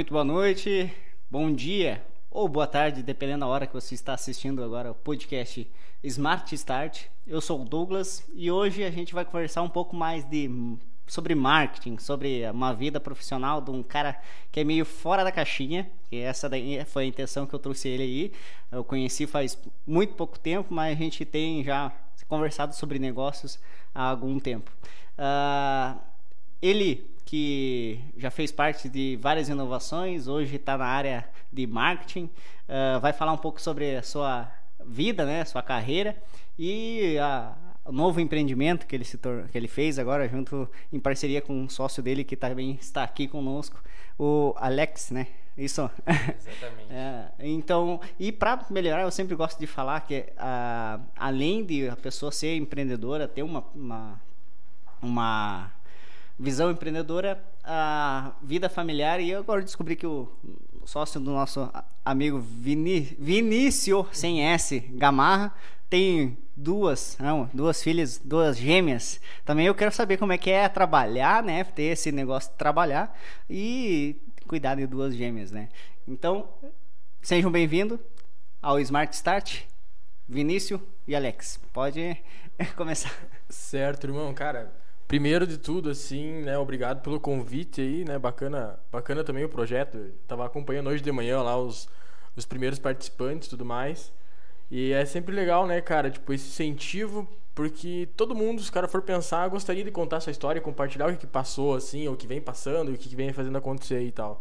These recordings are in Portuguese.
Muito boa noite, bom dia ou boa tarde, dependendo da hora que você está assistindo agora o podcast Smart Start. Eu sou o Douglas e hoje a gente vai conversar um pouco mais de sobre marketing, sobre uma vida profissional de um cara que é meio fora da caixinha. E essa daí foi a intenção que eu trouxe ele aí. Eu conheci faz muito pouco tempo, mas a gente tem já conversado sobre negócios há algum tempo. Uh, ele que já fez parte de várias inovações, hoje está na área de marketing, uh, vai falar um pouco sobre a sua vida, né, sua carreira e a, o novo empreendimento que ele, se que ele fez agora, junto em parceria com um sócio dele que também está aqui conosco, o Alex, né? Isso. Exatamente. é, então, e para melhorar, eu sempre gosto de falar que uh, além de a pessoa ser empreendedora, ter uma, uma, uma visão empreendedora, a vida familiar, e eu agora descobri que o sócio do nosso amigo Vinícius, sem S, Gamarra, tem duas, não, duas filhas, duas gêmeas. Também eu quero saber como é que é trabalhar, né? Ter esse negócio de trabalhar e cuidar de duas gêmeas, né? Então, sejam bem-vindos ao Smart Start, Vinícius e Alex. Pode começar. Certo, irmão, cara. Primeiro de tudo, assim, né, obrigado pelo convite aí, né, bacana, bacana também o projeto. Eu tava acompanhando hoje de manhã lá os, os primeiros participantes tudo mais. E é sempre legal, né, cara, tipo, esse incentivo, porque todo mundo, se o cara for pensar, gostaria de contar sua história, compartilhar o que passou, assim, o que vem passando, o que vem fazendo acontecer e tal.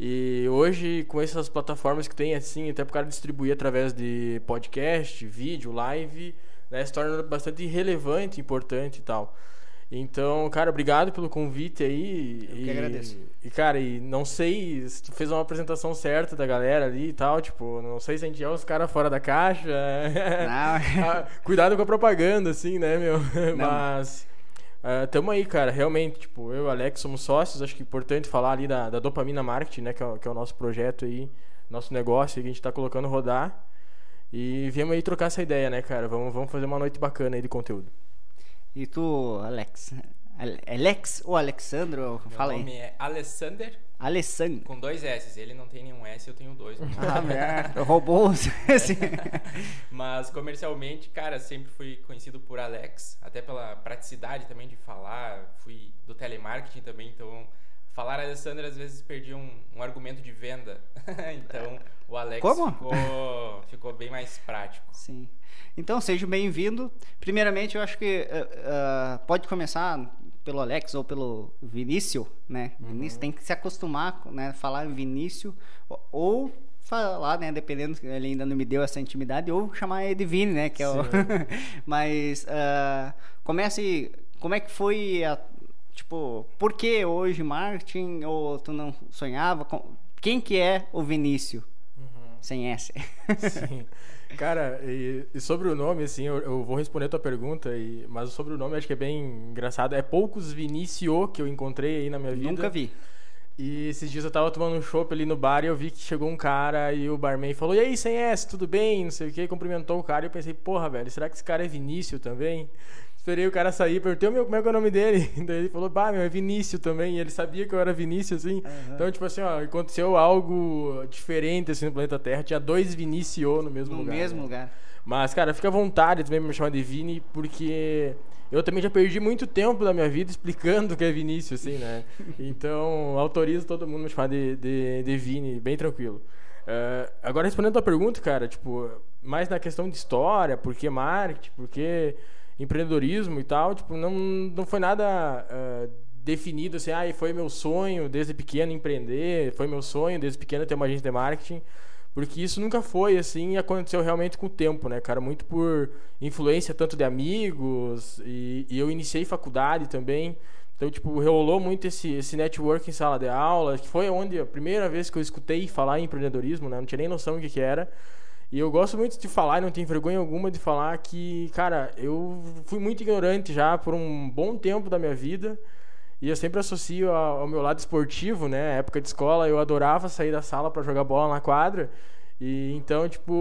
E hoje, com essas plataformas que tem, assim, até pro cara distribuir através de podcast, vídeo, live, né, se torna bastante relevante, importante e tal. Então, cara, obrigado pelo convite aí. Eu e, que agradeço. E, cara, e não sei se tu fez uma apresentação certa da galera ali e tal, tipo, não sei se a gente é os caras fora da caixa. Não. Ah, cuidado com a propaganda, assim, né, meu? Não. Mas. Uh, tamo aí, cara, realmente, tipo, eu e o Alex somos sócios, acho que é importante falar ali da, da Dopamina Marketing, né, que é, que é o nosso projeto aí, nosso negócio que a gente tá colocando rodar. E viemos aí trocar essa ideia, né, cara? Vamos, vamos fazer uma noite bacana aí de conteúdo. E tu, Alex? Alex ou Alexandro? Fala aí. Meu nome é Alessander. Alessandro. Com dois S. Ele não tem nenhum S, eu tenho dois. ah, merda. Roubou esse. Mas comercialmente, cara, sempre fui conhecido por Alex. Até pela praticidade também de falar. Fui do telemarketing também, então falar Alessandro às vezes perdia um, um argumento de venda. então o Alex Como? Ficou, ficou bem mais prático. Sim. Então, seja bem-vindo. Primeiramente, eu acho que uh, uh, pode começar pelo Alex ou pelo Vinícius, né? Uhum. Vinícius tem que se acostumar, né? Falar Vinícius ou falar, né? Dependendo, ele ainda não me deu essa intimidade, ou chamar Vini, né? Que é o... Mas uh, comece, como é que foi a, tipo, por que hoje marketing ou tu não sonhava? Quem que é o Vinícius? Uhum. Sem S. Sim. Cara, e, e, sobre o nome, assim, eu, eu, vou responder a tua pergunta, e, mas sobre o nome acho que é bem engraçado. É poucos Vinício que eu encontrei aí na minha vida. Nunca vi. E esses dias eu tava tomando um chopp ali no bar e eu vi que chegou um cara e o barman falou: E aí, sem S, tudo bem? Não sei o que, cumprimentou o cara e eu pensei: Porra, velho, será que esse cara é Vinícius também? Esperei o cara sair, perguntei meu, como é que é o nome dele. Daí ele falou, bah, meu, é Vinícius também. E ele sabia que eu era Vinícius, assim. Uhum. Então, tipo assim, ó, aconteceu algo diferente, assim, no planeta Terra. Tinha dois Vinícius no mesmo no lugar. No mesmo né? lugar. Mas, cara, fica à vontade também me chamar de Vini, porque eu também já perdi muito tempo da minha vida explicando o que é Vinícius, assim, né? Então, autorizo todo mundo me chamar de, de, de Vini, bem tranquilo. Uh, agora, respondendo a tua pergunta, cara, tipo, mais na questão de história, por que marketing, por que empreendedorismo e tal, tipo, não, não foi nada uh, definido assim, ah, foi meu sonho desde pequeno empreender, foi meu sonho desde pequeno ter uma agência de marketing, porque isso nunca foi assim e aconteceu realmente com o tempo, né, cara, muito por influência tanto de amigos e, e eu iniciei faculdade também, então, tipo, rolou muito esse, esse network em sala de aula, que foi onde a primeira vez que eu escutei falar em empreendedorismo, né? Não tinha nem noção do que, que era. E eu gosto muito de falar, não tenho vergonha alguma de falar que, cara, eu fui muito ignorante já por um bom tempo da minha vida. E eu sempre associo ao meu lado esportivo, né? época de escola, eu adorava sair da sala para jogar bola na quadra. E então, tipo,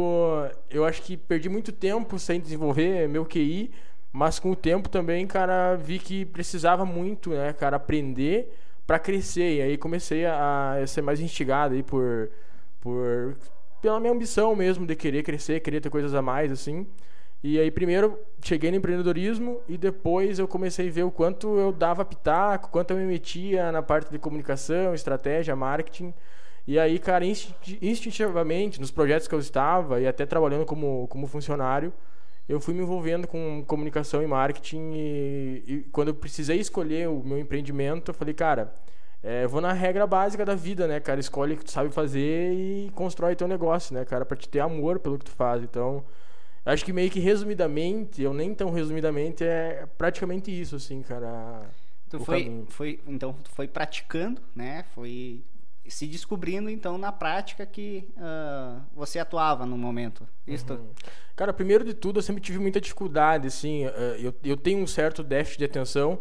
eu acho que perdi muito tempo sem desenvolver meu QI, mas com o tempo também, cara, vi que precisava muito, né, cara, aprender para crescer. E aí comecei a, a ser mais instigado aí por, por pela minha ambição mesmo de querer crescer, querer ter coisas a mais assim. E aí primeiro cheguei no empreendedorismo e depois eu comecei a ver o quanto eu dava pitaco, quanto eu me metia na parte de comunicação, estratégia, marketing. E aí, cara, instintivamente, nos projetos que eu estava e até trabalhando como, como funcionário, eu fui me envolvendo com comunicação e marketing e, e quando eu precisei escolher o meu empreendimento, eu falei, cara, é, eu vou na regra básica da vida, né, cara? Escolhe o que tu sabe fazer e constrói teu negócio, né, cara? Pra te ter amor pelo que tu faz. Então, acho que meio que resumidamente, ou nem tão resumidamente, é praticamente isso, assim, cara. Tu foi, foi, então, tu foi praticando, né? Foi se descobrindo então na prática que uh, você atuava no momento. Isso. Uhum. Cara, primeiro de tudo, eu sempre tive muita dificuldade, assim, uh, eu, eu tenho um certo déficit de atenção.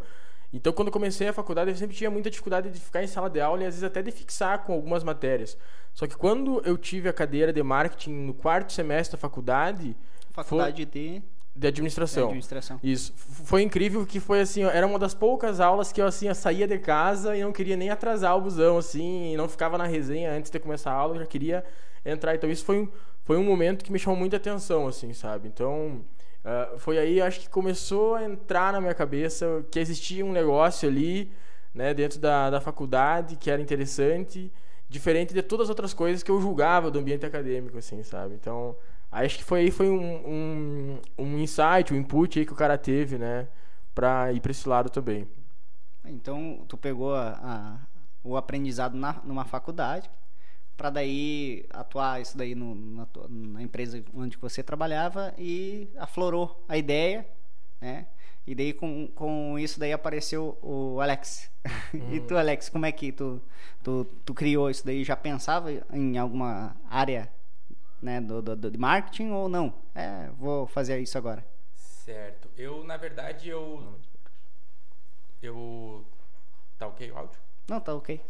Então, quando eu comecei a faculdade, eu sempre tinha muita dificuldade de ficar em sala de aula e às vezes até de fixar com algumas matérias. Só que quando eu tive a cadeira de marketing no quarto semestre da faculdade, faculdade foi... de de administração. De administração. Isso. Foi incrível que foi assim, era uma das poucas aulas que eu assim, eu saía de casa e não queria nem atrasar o busão assim, e não ficava na resenha antes de começar a aula, eu já queria entrar. Então isso foi, foi um momento que me chamou muita atenção assim, sabe? Então, uh, foi aí acho que começou a entrar na minha cabeça que existia um negócio ali, né, dentro da, da faculdade que era interessante, diferente de todas as outras coisas que eu julgava do ambiente acadêmico assim, sabe? Então, Acho que foi aí foi um, um, um insight, um input aí que o cara teve, né? Pra ir pra esse lado também. Então, tu pegou a, a, o aprendizado na, numa faculdade para daí atuar isso daí no, na, na, empresa onde você trabalhava e aflorou a ideia, né? E daí com, com isso daí apareceu o Alex. Hum. e tu, Alex, como é que tu, tu, tu criou isso daí? Já pensava em alguma área né, do, do, do, de marketing ou não? É, vou fazer isso agora. Certo. Eu, na verdade, eu. Eu. Tá ok o áudio? Não, tá ok.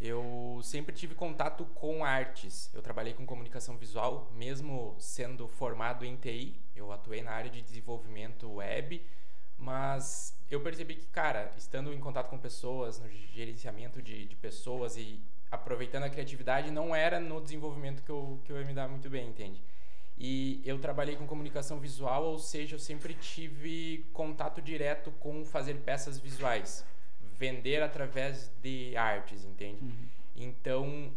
Eu sempre tive contato com artes. Eu trabalhei com comunicação visual, mesmo sendo formado em TI. Eu atuei na área de desenvolvimento web, mas eu percebi que, cara, estando em contato com pessoas, no gerenciamento de, de pessoas e aproveitando a criatividade, não era no desenvolvimento que eu, que eu ia me dar muito bem, entende? E eu trabalhei com comunicação visual, ou seja, eu sempre tive contato direto com fazer peças visuais, vender através de artes, entende? Uhum. Então,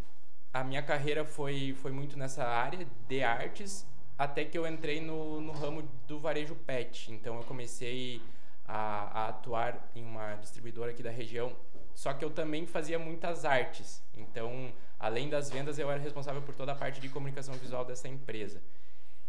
a minha carreira foi, foi muito nessa área de artes, até que eu entrei no, no ramo do varejo pet. Então, eu comecei a, a atuar em uma distribuidora aqui da região só que eu também fazia muitas artes. Então, além das vendas, eu era responsável por toda a parte de comunicação visual dessa empresa.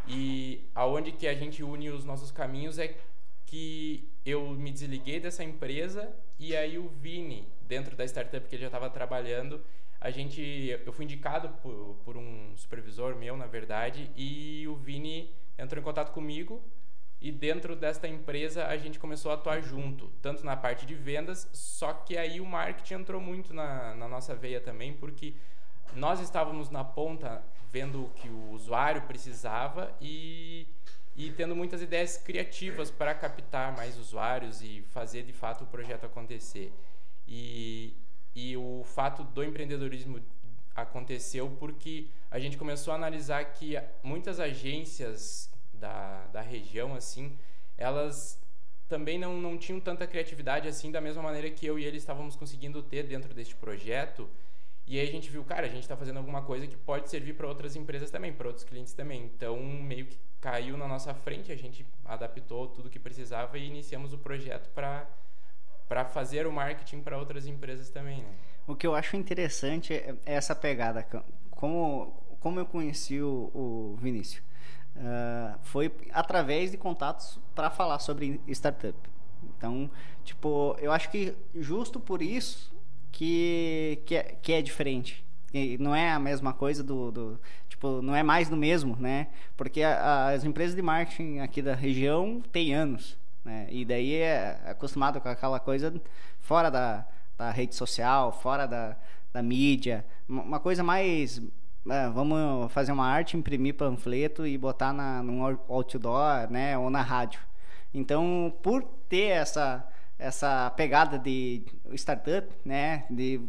E aonde que a gente une os nossos caminhos é que eu me desliguei dessa empresa e aí o Vini, dentro da startup que ele já estava trabalhando, a gente, eu fui indicado por, por um supervisor meu, na verdade, e o Vini entrou em contato comigo e dentro desta empresa a gente começou a atuar junto, tanto na parte de vendas, só que aí o marketing entrou muito na, na nossa veia também, porque nós estávamos na ponta vendo o que o usuário precisava e, e tendo muitas ideias criativas para captar mais usuários e fazer de fato o projeto acontecer. E, e o fato do empreendedorismo aconteceu porque a gente começou a analisar que muitas agências da, da região, assim, elas também não, não tinham tanta criatividade assim, da mesma maneira que eu e ele estávamos conseguindo ter dentro deste projeto. E aí a gente viu, cara, a gente está fazendo alguma coisa que pode servir para outras empresas também, para outros clientes também. Então, meio que caiu na nossa frente, a gente adaptou tudo que precisava e iniciamos o projeto para para fazer o marketing para outras empresas também. Né? O que eu acho interessante é essa pegada. Como, como eu conheci o, o Vinícius? uh, foi através de contatos para falar sobre startup. Então, tipo, eu acho que justo por isso que, que, é, que é diferente. E não é a mesma coisa do, do, tipo, não é mais do mesmo, né? Porque a, as empresas de marketing aqui da região têm anos, né? E daí é acostumado com aquela coisa fora da, da rede social, fora da, da mídia, uma coisa mais é, vamos fazer uma arte, imprimir panfleto e botar na, num outdoor, né, ou na rádio. Então, por ter essa essa pegada de startup, né? De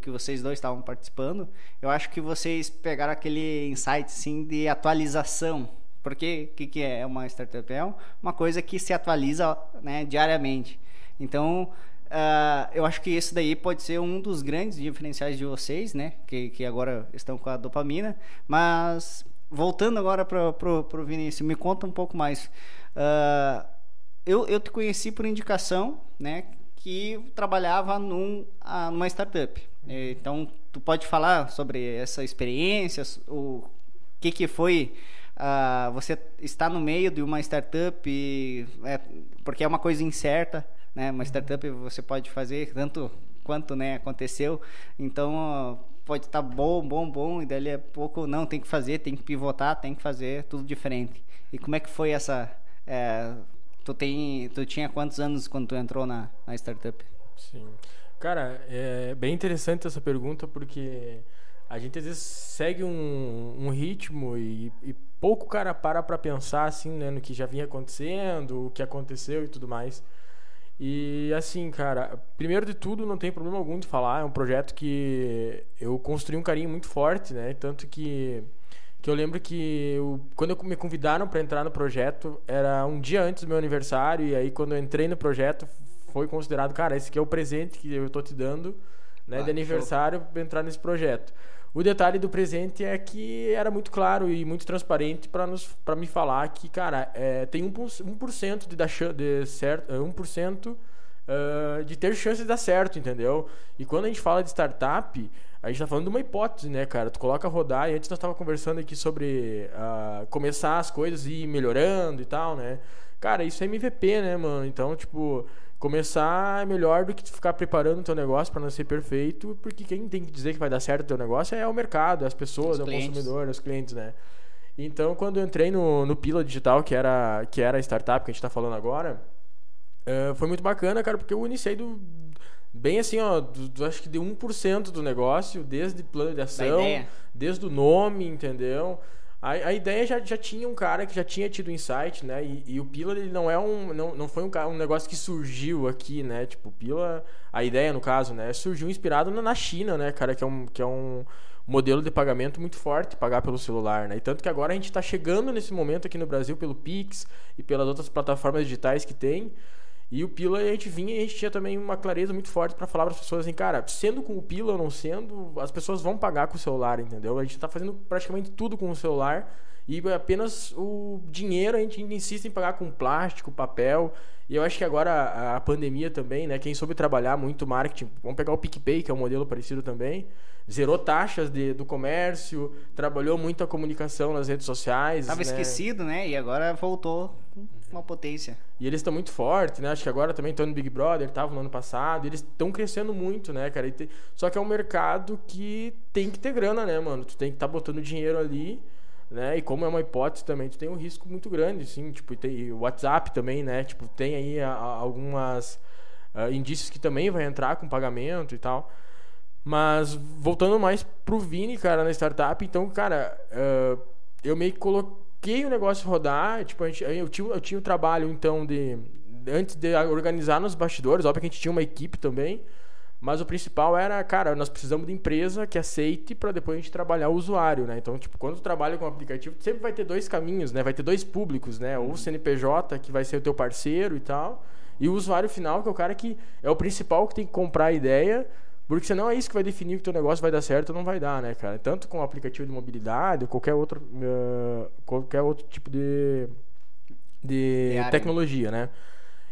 que vocês dois estavam participando, eu acho que vocês pegaram aquele insight sim de atualização. Porque o que, que é uma startup? É uma coisa que se atualiza né, diariamente. Então, Uh, eu acho que esse daí pode ser um dos grandes diferenciais de vocês, né? Que, que agora estão com a dopamina. Mas, voltando agora para o Vinícius, me conta um pouco mais. Uh, eu, eu te conheci por indicação, né? Que trabalhava num, uh, numa startup. Então, tu pode falar sobre essa experiência, o que, que foi uh, você estar no meio de uma startup, e, é, porque é uma coisa incerta, né? Uma startup você pode fazer tanto quanto né, aconteceu. Então pode estar tá bom, bom, bom, e dali a pouco não, tem que fazer, tem que pivotar, tem que fazer tudo diferente. E como é que foi essa. É, tu, tem, tu tinha quantos anos quando tu entrou na, na startup? Sim. Cara, é bem interessante essa pergunta porque a gente às vezes segue um, um ritmo e, e pouco cara para para pensar assim, né, no que já vinha acontecendo, o que aconteceu e tudo mais. E assim, cara, primeiro de tudo, não tem problema algum de falar, é um projeto que eu construí um carinho muito forte, né? Tanto que que eu lembro que eu, quando me convidaram para entrar no projeto, era um dia antes do meu aniversário e aí quando eu entrei no projeto, foi considerado, cara, esse aqui é o presente que eu tô te dando, né, ah, de aniversário para entrar nesse projeto. O detalhe do presente é que era muito claro e muito transparente para me falar que, cara, é, tem 1%, 1% de dar de certo, 1% uh, de ter chance de dar certo, entendeu? E quando a gente fala de startup, a gente tá falando de uma hipótese, né, cara? Tu coloca a rodar e antes nós tava conversando aqui sobre uh, começar as coisas e ir melhorando e tal, né? Cara, isso é MVP, né, mano? Então, tipo, começar é melhor do que ficar preparando o teu negócio para não ser perfeito, porque quem tem que dizer que vai dar certo o teu negócio é o mercado, as pessoas, os é o clientes. consumidor, os clientes, né? Então, quando eu entrei no, no Pila Digital, que era, que era a startup que a gente está falando agora, uh, foi muito bacana, cara, porque eu iniciei do, bem assim, ó, do, do, acho que de 1% do negócio, desde plano de ação, desde o nome, entendeu? A, a ideia já, já tinha um cara que já tinha tido insight, né? E, e o Pila ele não é um não, não foi um, um negócio que surgiu aqui, né? Tipo, Pila, a ideia no caso, né, surgiu inspirado na, na China, né, cara, que é um que é um modelo de pagamento muito forte, pagar pelo celular, né? E tanto que agora a gente está chegando nesse momento aqui no Brasil pelo Pix e pelas outras plataformas digitais que tem. E o Pila, a gente vinha e a gente tinha também uma clareza muito forte para falar para as pessoas assim, cara, sendo com o Pila ou não sendo, as pessoas vão pagar com o celular, entendeu? A gente está fazendo praticamente tudo com o celular e apenas o dinheiro a gente insiste em pagar com plástico, papel. E eu acho que agora a, a pandemia também, né? Quem soube trabalhar muito marketing, vamos pegar o PicPay, que é um modelo parecido também zerou taxas de, do comércio, trabalhou muito a comunicação nas redes sociais. Tava né? esquecido, né? E agora voltou com uma potência. E eles estão muito fortes, né? Acho que agora também estão no Big Brother, estavam no ano passado. Eles estão crescendo muito, né, cara? Te... Só que é um mercado que tem que ter grana, né, mano? Tu tem que estar tá botando dinheiro ali. Né? E como é uma hipótese também, tu tem um risco muito grande, assim, tipo, tem o WhatsApp também, né? Tipo, tem aí a, a, algumas uh, indícios que também vai entrar com pagamento e tal. Mas voltando mais pro Vini, cara, na startup, então, cara, uh, eu meio que coloquei o negócio rodar, tipo, a gente, eu, tinha, eu tinha o trabalho, então, de antes de organizar nos bastidores, óbvio que a gente tinha uma equipe também, mas o principal era, cara, nós precisamos de empresa que aceite para depois a gente trabalhar o usuário, né? Então, tipo, quando tu trabalha com um aplicativo, sempre vai ter dois caminhos, né? Vai ter dois públicos, né? Ou o CNPJ, que vai ser o teu parceiro e tal, e o usuário final, que é o cara que é o principal que tem que comprar a ideia, porque senão é isso que vai definir que o teu negócio vai dar certo ou não vai dar, né, cara? Tanto com o aplicativo de mobilidade ou qualquer outro, uh, qualquer outro tipo de, de tecnologia, né?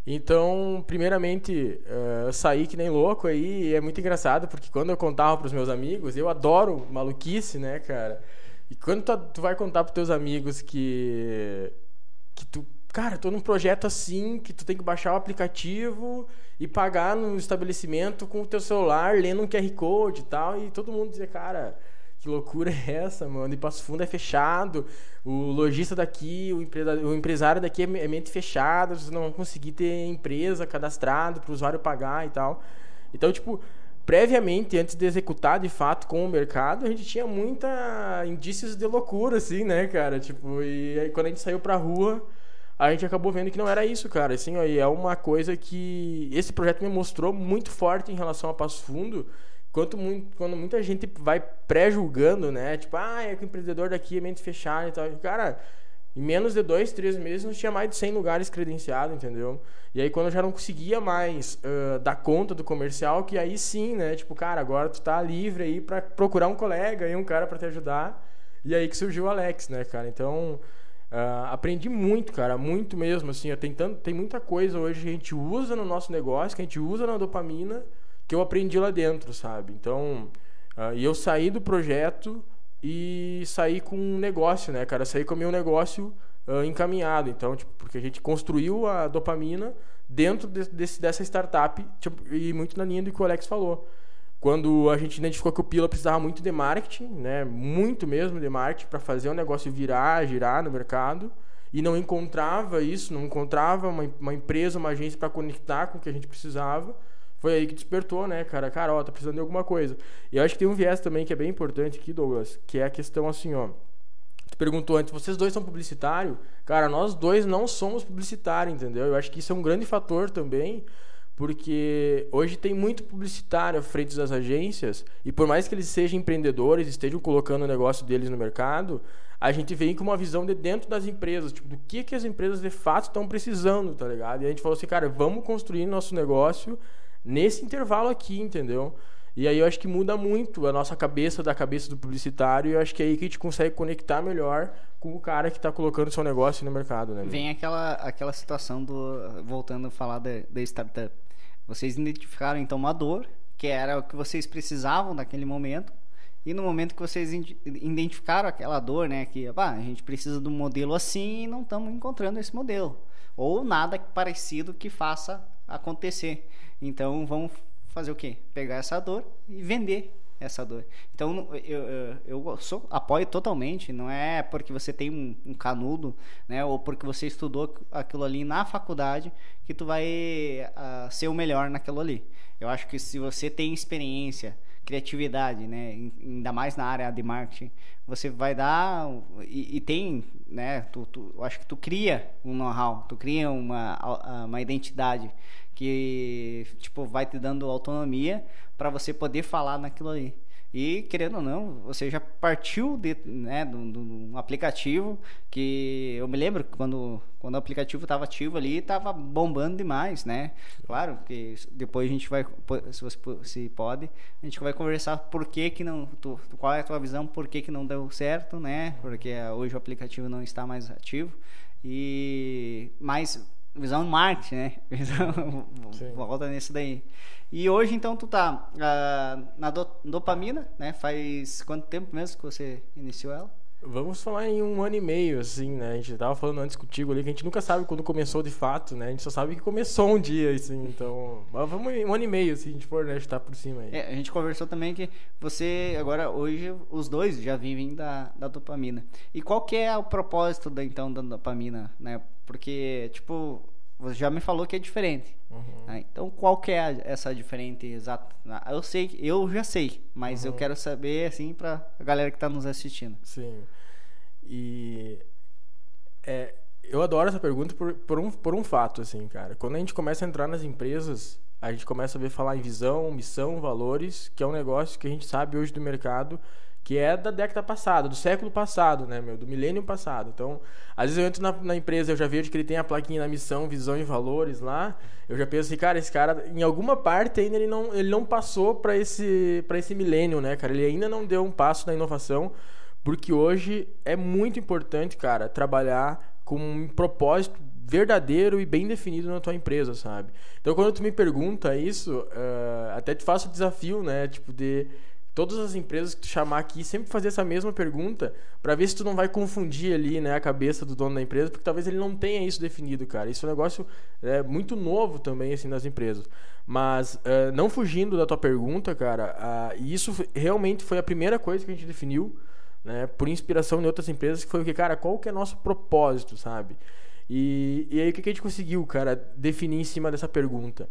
Então, primeiramente, uh, saí que nem louco aí, e é muito engraçado, porque quando eu contava para os meus amigos, eu adoro maluquice, né, cara? E quando tu, tu vai contar para teus amigos que que tu cara, tô num projeto assim que tu tem que baixar o aplicativo e pagar no estabelecimento com o teu celular, lendo um QR Code e tal, e todo mundo dizia, cara, que loucura é essa, mano? E Passo Fundo é fechado, o lojista daqui, o, empresa, o empresário daqui é, é mente fechada, vocês não vão conseguir ter empresa cadastrado para o usuário pagar e tal. Então, tipo, previamente, antes de executar de fato com o mercado, a gente tinha muita indícios de loucura, assim, né, cara? Tipo, e aí quando a gente saiu pra rua a gente acabou vendo que não era isso, cara. Assim, ó, e é uma coisa que esse projeto me mostrou muito forte em relação a Passo Fundo. Quanto muito, quando muita gente vai pré-julgando, né? Tipo, ah, é que o empreendedor daqui é mente fechada e tal. Cara, em menos de dois, três meses, nós tinha mais de 100 lugares credenciados, entendeu? E aí, quando eu já não conseguia mais uh, dar conta do comercial, que aí sim, né? Tipo, cara, agora tu tá livre aí para procurar um colega e um cara para te ajudar. E aí que surgiu o Alex, né, cara? Então, uh, aprendi muito, cara, muito mesmo. Assim, tem, tanto, tem muita coisa hoje que a gente usa no nosso negócio, que a gente usa na dopamina, que eu aprendi lá dentro, sabe? Então, uh, e eu saí do projeto e saí com um negócio, né, cara? Saí com o meu negócio uh, encaminhado. Então, tipo, porque a gente construiu a dopamina dentro de, desse, dessa startup tipo, e muito na linha do que o Alex falou quando a gente identificou que o Pila precisava muito de marketing, né, muito mesmo de marketing para fazer o negócio virar, girar no mercado, e não encontrava isso, não encontrava uma, uma empresa, uma agência para conectar com o que a gente precisava. Foi aí que despertou, né, cara? Cara, ó, tá precisando de alguma coisa. E eu acho que tem um viés também que é bem importante aqui, Douglas, que é a questão assim, ó. Tu perguntou antes, vocês dois são publicitários? Cara, nós dois não somos publicitários, entendeu? Eu acho que isso é um grande fator também, porque hoje tem muito publicitário à frente das agências e por mais que eles sejam empreendedores, estejam colocando o negócio deles no mercado, a gente vem com uma visão de dentro das empresas, tipo, do que, que as empresas de fato estão precisando, tá ligado? E a gente falou assim, cara, vamos construir nosso negócio nesse intervalo aqui, entendeu? E aí eu acho que muda muito a nossa cabeça da cabeça do publicitário e eu acho que é aí que a gente consegue conectar melhor com o cara que está colocando seu negócio no mercado, né? Vem aquela, aquela situação do... Voltando a falar da, da startup vocês identificaram então uma dor, que era o que vocês precisavam naquele momento, e no momento que vocês identificaram aquela dor, né, que ah, a gente precisa de um modelo assim e não estamos encontrando esse modelo, ou nada parecido que faça acontecer. Então vamos fazer o quê? Pegar essa dor e vender essa dor. Então eu, eu, eu sou, apoio totalmente, não é porque você tem um, um, canudo, né, ou porque você estudou aquilo ali na faculdade que tu vai uh, ser o melhor naquilo ali. Eu acho que se você tem experiência, criatividade, né, ainda mais na área de marketing, você vai dar e, e tem, né, tu, tu, eu acho que tu cria um know-how, tu cria uma, uma identidade que tipo vai te dando autonomia para você poder falar naquilo ali. E querendo ou não, você já partiu de, né, de, um aplicativo que eu me lembro quando, quando o aplicativo estava ativo ali, estava bombando demais, né? Claro que depois a gente vai, se você se pode, a gente vai conversar por que que não, tu, qual é a tua visão, por que que não deu certo, né? Porque hoje o aplicativo não está mais ativo e mais visão marketing, né? Visão, volta nisso daí. E hoje, então, tu tá uh, na do, dopamina, né? Faz quanto tempo mesmo que você iniciou ela? Vamos falar em um ano e meio, assim, né? A gente tava falando antes contigo ali que a gente nunca sabe quando começou de fato, né? A gente só sabe que começou um dia, assim, então... Mas vamos em um ano e meio, se a gente for, né? Estar por cima aí. É, a gente conversou também que você, agora, hoje, os dois já vivem da, da dopamina. E qual que é o propósito, da, então, da dopamina, né? Porque, tipo, você já me falou que é diferente. Uhum. Né? Então, qual que é essa diferente exata? Ah, eu sei, eu já sei, mas uhum. eu quero saber, assim, para a galera que está nos assistindo. Sim. E é, eu adoro essa pergunta por, por, um, por um fato, assim, cara. Quando a gente começa a entrar nas empresas, a gente começa a ver falar em visão, missão, valores, que é um negócio que a gente sabe hoje do mercado que é da década passada, do século passado, né, meu, do milênio passado. Então, às vezes eu entro na, na, empresa, eu já vejo que ele tem a plaquinha na missão, visão e valores lá. Eu já penso assim, cara, esse cara, em alguma parte ainda ele não, ele não passou para esse, para esse milênio, né, cara? Ele ainda não deu um passo na inovação, porque hoje é muito importante, cara, trabalhar com um propósito verdadeiro e bem definido na tua empresa, sabe? Então, quando tu me pergunta isso, uh, até te faço o desafio, né, tipo de todas as empresas que tu chamar aqui sempre fazer essa mesma pergunta para ver se tu não vai confundir ali, né, a cabeça do dono da empresa, porque talvez ele não tenha isso definido, cara. Isso é um negócio é, muito novo também, assim, nas empresas. Mas, uh, não fugindo da tua pergunta, cara, uh, isso realmente foi a primeira coisa que a gente definiu, né, por inspiração de outras empresas, que foi o que, cara, qual que é nosso propósito, sabe? E, e aí o que a gente conseguiu, cara, definir em cima dessa pergunta?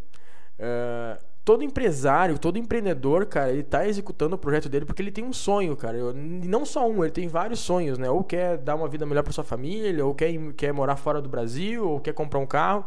Uh, todo empresário, todo empreendedor, cara, ele tá executando o projeto dele porque ele tem um sonho, cara. Eu, não só um, ele tem vários sonhos, né? Ou quer dar uma vida melhor para sua família, ou quer, quer morar fora do Brasil, ou quer comprar um carro.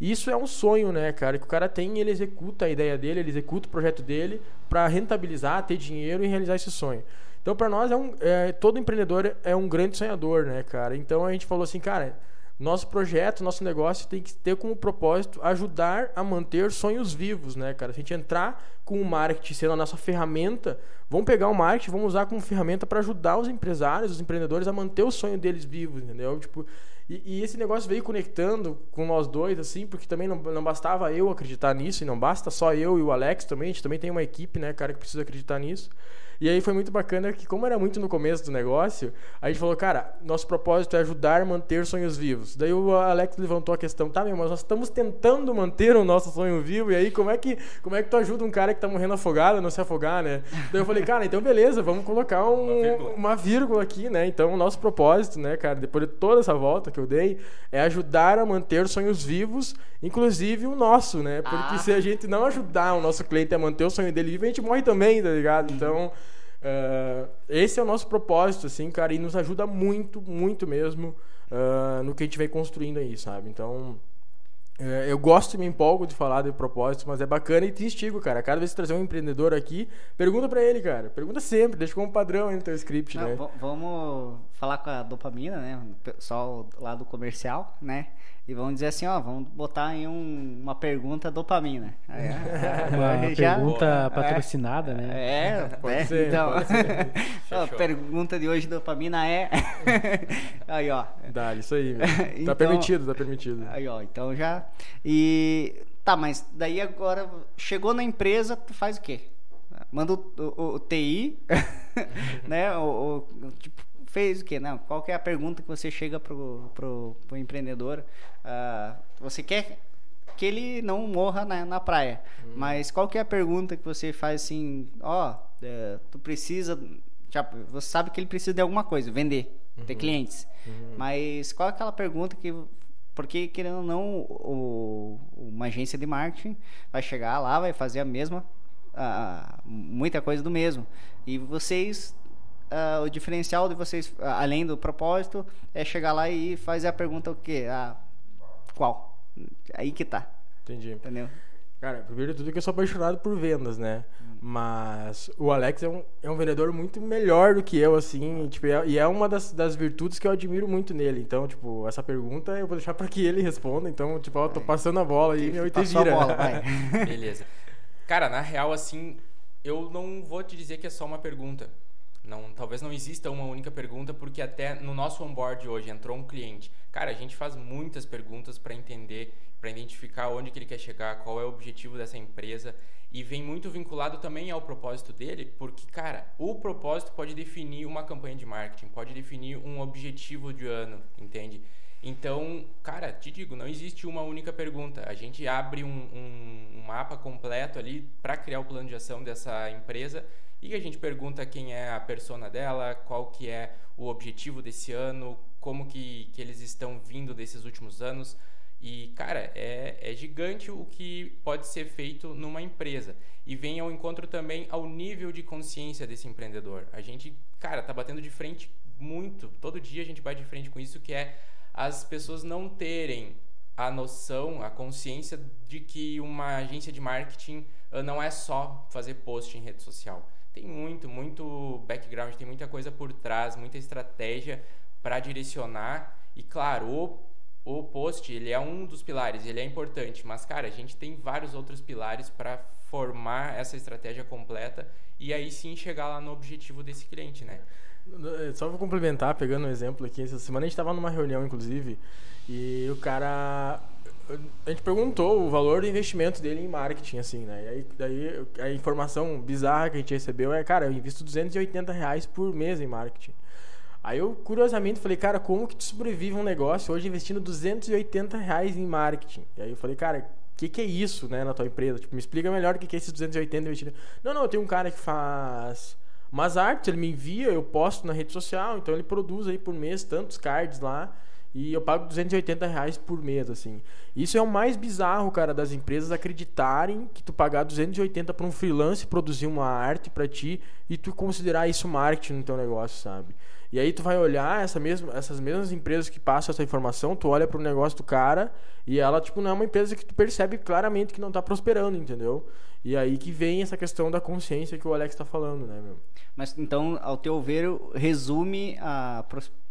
Isso é um sonho, né, cara, que o cara tem ele executa a ideia dele, ele executa o projeto dele para rentabilizar, ter dinheiro e realizar esse sonho. Então, para nós, é um, é, todo empreendedor é um grande sonhador, né, cara? Então, a gente falou assim, cara, nosso projeto, nosso negócio tem que ter como propósito ajudar a manter sonhos vivos, né, cara? Se a gente entrar com o marketing sendo a nossa ferramenta, vamos pegar o marketing, vamos usar como ferramenta para ajudar os empresários, os empreendedores a manter o sonho deles vivos, entendeu? Tipo, e, e, esse negócio veio conectando com nós dois, assim, porque também não, não bastava eu acreditar nisso, e não basta só eu e o Alex também, a gente também tem uma equipe, né, cara, que precisa acreditar nisso. E aí foi muito bacana que, como era muito no começo do negócio, a gente falou, cara, nosso propósito é ajudar a manter sonhos vivos. Daí o Alex levantou a questão, tá, meu, mas nós estamos tentando manter o nosso sonho vivo, e aí como é que, como é que tu ajuda um cara que tá morrendo afogado a não se afogar, né? Daí eu falei, cara, então beleza, vamos colocar um, uma, vírgula. uma vírgula aqui, né? Então o nosso propósito, né, cara, depois de toda essa volta que eu dei, é ajudar a manter sonhos vivos, inclusive o nosso, né? Porque ah. se a gente não ajudar o nosso cliente a manter o sonho dele vivo, a gente morre também, tá ligado? Então. Uh, esse é o nosso propósito, assim, cara, e nos ajuda muito, muito mesmo uh, no que a gente vem construindo aí, sabe? Então, uh, eu gosto e me empolgo de falar de propósito, mas é bacana e te instigo, cara. Cada vez que trazer um empreendedor aqui, pergunta para ele, cara. Pergunta sempre, deixa como padrão aí no teu script, Não, né? Vamos falar com a dopamina, né? O pessoal lá do comercial, né? E vamos dizer assim, ó, vamos botar em um, uma pergunta dopamina. Aí, uma já, pergunta é, patrocinada, né? É, pode é, ser, então. a pergunta de hoje dopamina é aí, ó. Dá, isso aí. Tá então, permitido, tá permitido. Aí, ó, então já e tá, mas daí agora chegou na empresa, tu faz o quê? Manda o, o, o TI, né? O, o, tipo, fez o quê? Não, qual que é a pergunta que você chega pro, pro, pro empreendedor? Uh, você quer que ele não morra na, na praia, uhum. mas qual que é a pergunta que você faz assim, ó, oh, uh, tu precisa, já, você sabe que ele precisa de alguma coisa, vender, uhum. ter clientes, uhum. mas qual é aquela pergunta que porque querendo ou não o, uma agência de marketing vai chegar lá vai fazer a mesma muita coisa do mesmo e vocês uh, o diferencial de vocês, uh, além do propósito, é chegar lá e fazer a pergunta o quê? Ah, qual? Aí que tá. Entendi. Entendeu? Cara, primeiro de tudo que eu sou apaixonado por vendas, né? Mas o Alex é um, é um vendedor muito melhor do que eu, assim, tipo, é, e é uma das, das virtudes que eu admiro muito nele. Então, tipo, essa pergunta eu vou deixar para que ele responda. Então, tipo, eu tô passando a bola aí, meu, e te vira. A bola, vai. Beleza. Cara, na real, assim, eu não vou te dizer que é só uma pergunta. Não, talvez não exista uma única pergunta, porque até no nosso onboard hoje entrou um cliente. Cara, a gente faz muitas perguntas para entender, para identificar onde que ele quer chegar, qual é o objetivo dessa empresa e vem muito vinculado também ao propósito dele, porque cara, o propósito pode definir uma campanha de marketing, pode definir um objetivo de ano, entende? Então, cara, te digo, não existe uma única pergunta. A gente abre um, um, um mapa completo ali para criar o plano de ação dessa empresa e a gente pergunta quem é a persona dela, qual que é o objetivo desse ano, como que, que eles estão vindo desses últimos anos. E, cara, é, é gigante o que pode ser feito numa empresa. E vem ao encontro também ao nível de consciência desse empreendedor. A gente, cara, tá batendo de frente muito. Todo dia a gente bate de frente com isso, que é as pessoas não terem a noção, a consciência de que uma agência de marketing ah, não é só fazer post em rede social tem muito, muito background, tem muita coisa por trás, muita estratégia para direcionar. E claro, o, o post, ele é um dos pilares, ele é importante, mas cara, a gente tem vários outros pilares para formar essa estratégia completa e aí sim chegar lá no objetivo desse cliente, né? Só vou complementar, pegando um exemplo aqui. Essa semana a gente estava numa reunião, inclusive, e o cara a gente perguntou o valor do investimento dele em marketing, assim, né? E aí, daí a informação bizarra que a gente recebeu é, cara, eu invisto 280 reais por mês em marketing. Aí eu, curiosamente, falei, cara, como que tu sobrevive um negócio hoje investindo 280 reais em marketing? E aí eu falei, cara, o que, que é isso, né, na tua empresa? Tipo, me explica melhor o que, que é esses 280 investidos. Não, não, eu tenho um cara que faz umas artes, ele me envia, eu posto na rede social, então ele produz aí por mês tantos cards lá e eu pago 280 reais por mês, assim. Isso é o mais bizarro, cara, das empresas acreditarem que tu pagar 280 para um freelance produzir uma arte para ti e tu considerar isso marketing no teu negócio, sabe? E aí tu vai olhar essa mesma, essas mesmas empresas que passam essa informação, tu olha para o negócio do cara e ela, tipo, não é uma empresa que tu percebe claramente que não está prosperando, entendeu? E aí que vem essa questão da consciência que o Alex está falando, né, meu? Mas então, ao teu ver, resume a prosperidade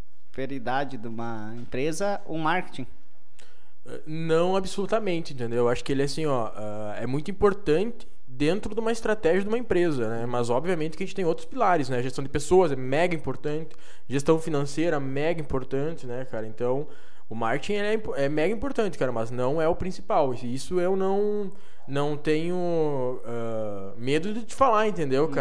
de uma empresa o marketing? Não absolutamente, entendeu? Eu acho que ele assim, ó, uh, é muito importante dentro de uma estratégia de uma empresa, né? Mas obviamente que a gente tem outros pilares, né? Gestão de pessoas é mega importante, gestão financeira mega importante, né, cara? Então, o marketing é, é mega importante, cara, mas não é o principal. Isso eu não não tenho uh, medo de te falar, entendeu, uhum.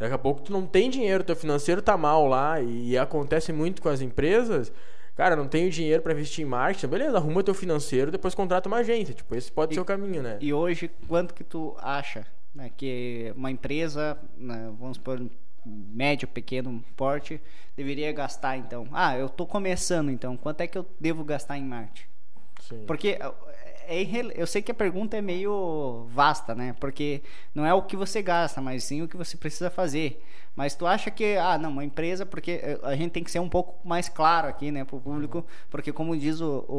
Daqui a pouco tu não tem dinheiro, teu financeiro tá mal lá e, e acontece muito com as empresas cara, não tenho dinheiro para investir em marketing, beleza, arruma teu financeiro, depois contrata uma agência. Tipo, esse pode e, ser o caminho, né? E hoje, quanto que tu acha né, que uma empresa, né, vamos supor, médio, pequeno porte, deveria gastar, então? Ah, eu tô começando, então, quanto é que eu devo gastar em marketing? Sim. Porque é eu sei que a pergunta é meio vasta, né? Porque não é o que você gasta, mas sim o que você precisa fazer. Mas tu acha que, ah, não, uma empresa, porque eh, a gente tem que ser um pouco mais claro aqui, né, para o público, porque como diz o, o,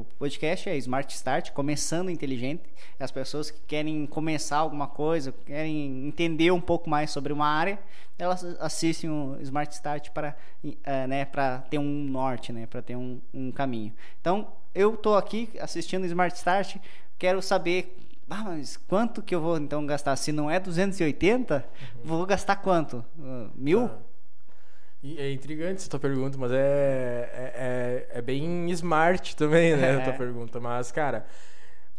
o, podcast, é Smart Start, começando inteligente, as pessoas que querem começar alguma coisa, querem entender um pouco mais sobre uma área, elas assistem o Smart Start para, uh, né, para ter um norte, né, para ter um, um caminho. Então, eu estou aqui assistindo o Smart Start, quero saber ah, mas quanto que eu vou então gastar? Se não é 280, uhum. vou gastar quanto? Uh, mil? Ah. É intrigante essa tua pergunta, mas é, é, é, é bem smart também, né, a tua pergunta. Mas, cara,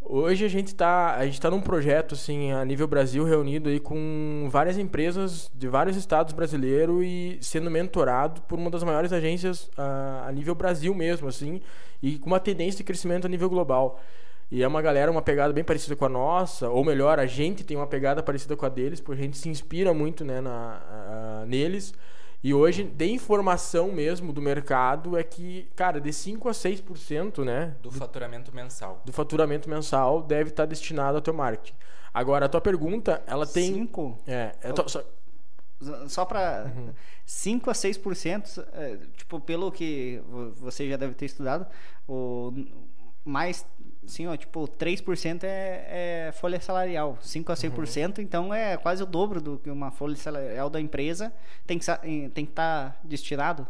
hoje a gente tá, a gente tá num projeto, assim, a nível Brasil, reunido aí com várias empresas de vários estados brasileiros e sendo mentorado por uma das maiores agências a, a nível Brasil mesmo, assim, e com uma tendência de crescimento a nível global. E é uma galera, uma pegada bem parecida com a nossa, ou melhor, a gente tem uma pegada parecida com a deles, porque a gente se inspira muito né, na, neles. E hoje, de informação mesmo do mercado, é que, cara, de 5 a 6%, né? Do faturamento mensal. Do faturamento mensal deve estar destinado ao teu marketing. Agora, a tua pergunta, ela tem. 5? É. é to... só, só para uhum. 5 a 6%, é, tipo, pelo que você já deve ter estudado, o mais Sim, ó, tipo, 3% é, é folha salarial, 5 a 6%, uhum. então é quase o dobro do que uma folha salarial da empresa tem que tem que estar tá destinado.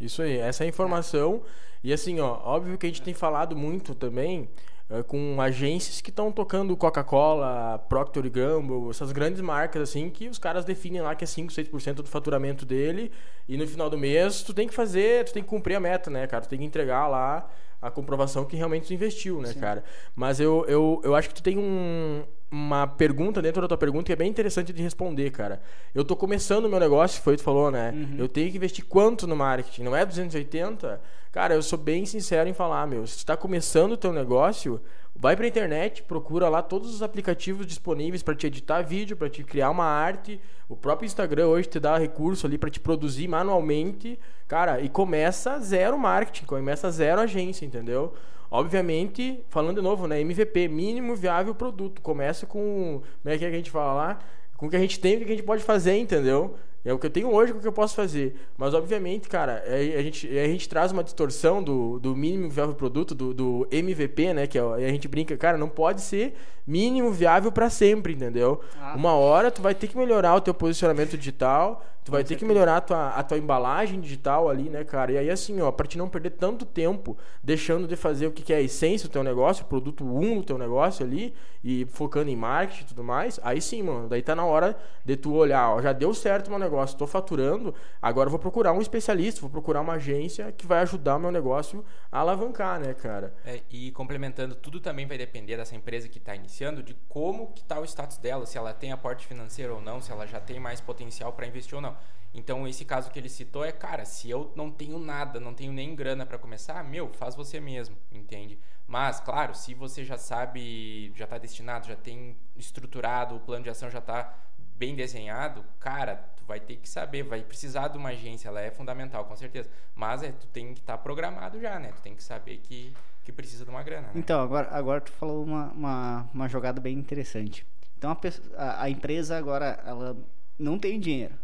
Isso aí, essa é a informação. E assim, ó, óbvio que a gente tem falado muito também é, com agências que estão tocando Coca-Cola, Procter Gamble, essas grandes marcas assim, que os caras definem lá que é 5, 6% do faturamento dele, e no final do mês tu tem que fazer, tu tem que cumprir a meta, né, cara? Tu tem que entregar lá a comprovação que realmente tu investiu, né, Sim. cara? Mas eu, eu, eu acho que tu tem um, uma pergunta dentro da tua pergunta que é bem interessante de responder, cara. Eu tô começando o meu negócio, foi o que tu falou, né? Uhum. Eu tenho que investir quanto no marketing? Não é 280? Cara, eu sou bem sincero em falar, meu. Se tu tá começando o teu negócio, vai pra internet, procura lá todos os aplicativos disponíveis para te editar vídeo, para te criar uma arte. O próprio Instagram hoje te dá recurso ali para te produzir manualmente Cara, e começa zero marketing, começa zero agência, entendeu? Obviamente, falando de novo, né? MVP, mínimo viável produto. Começa com. Como é que a gente fala lá? Com o que a gente tem o que a gente pode fazer, entendeu? É o que eu tenho hoje com o que eu posso fazer. Mas, obviamente, cara, é, a gente, a gente traz uma distorção do, do mínimo viável produto, do, do MVP, né? Que é, a gente brinca, cara, não pode ser mínimo viável para sempre, entendeu? Ah. Uma hora tu vai ter que melhorar o teu posicionamento digital, Tu vai ter que melhorar a tua, a tua embalagem digital ali, né, cara? E aí, assim, ó, pra te não perder tanto tempo deixando de fazer o que, que é a essência do teu negócio, o produto 1 um do teu negócio ali, e focando em marketing e tudo mais, aí sim, mano, daí tá na hora de tu olhar, ó, já deu certo o meu negócio, tô faturando, agora vou procurar um especialista, vou procurar uma agência que vai ajudar o meu negócio a alavancar, né, cara? É, e complementando, tudo também vai depender dessa empresa que tá iniciando, de como que tá o status dela, se ela tem aporte financeiro ou não, se ela já tem mais potencial para investir ou não. Então, esse caso que ele citou é, cara, se eu não tenho nada, não tenho nem grana para começar, meu, faz você mesmo, entende? Mas, claro, se você já sabe, já está destinado, já tem estruturado, o plano de ação já está bem desenhado, cara, tu vai ter que saber, vai precisar de uma agência, ela é fundamental, com certeza. Mas é, tu tem que estar tá programado já, né? Tu tem que saber que, que precisa de uma grana. Né? Então, agora, agora tu falou uma, uma, uma jogada bem interessante. Então a, a, a, empresa agora ela não tem dinheiro,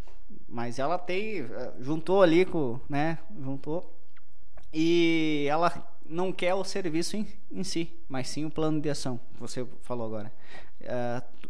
mas ela tem eh, juntou ali com, né, juntou e ela não quer o serviço em, em si, mas sim o plano de ação que você falou agora. Uh,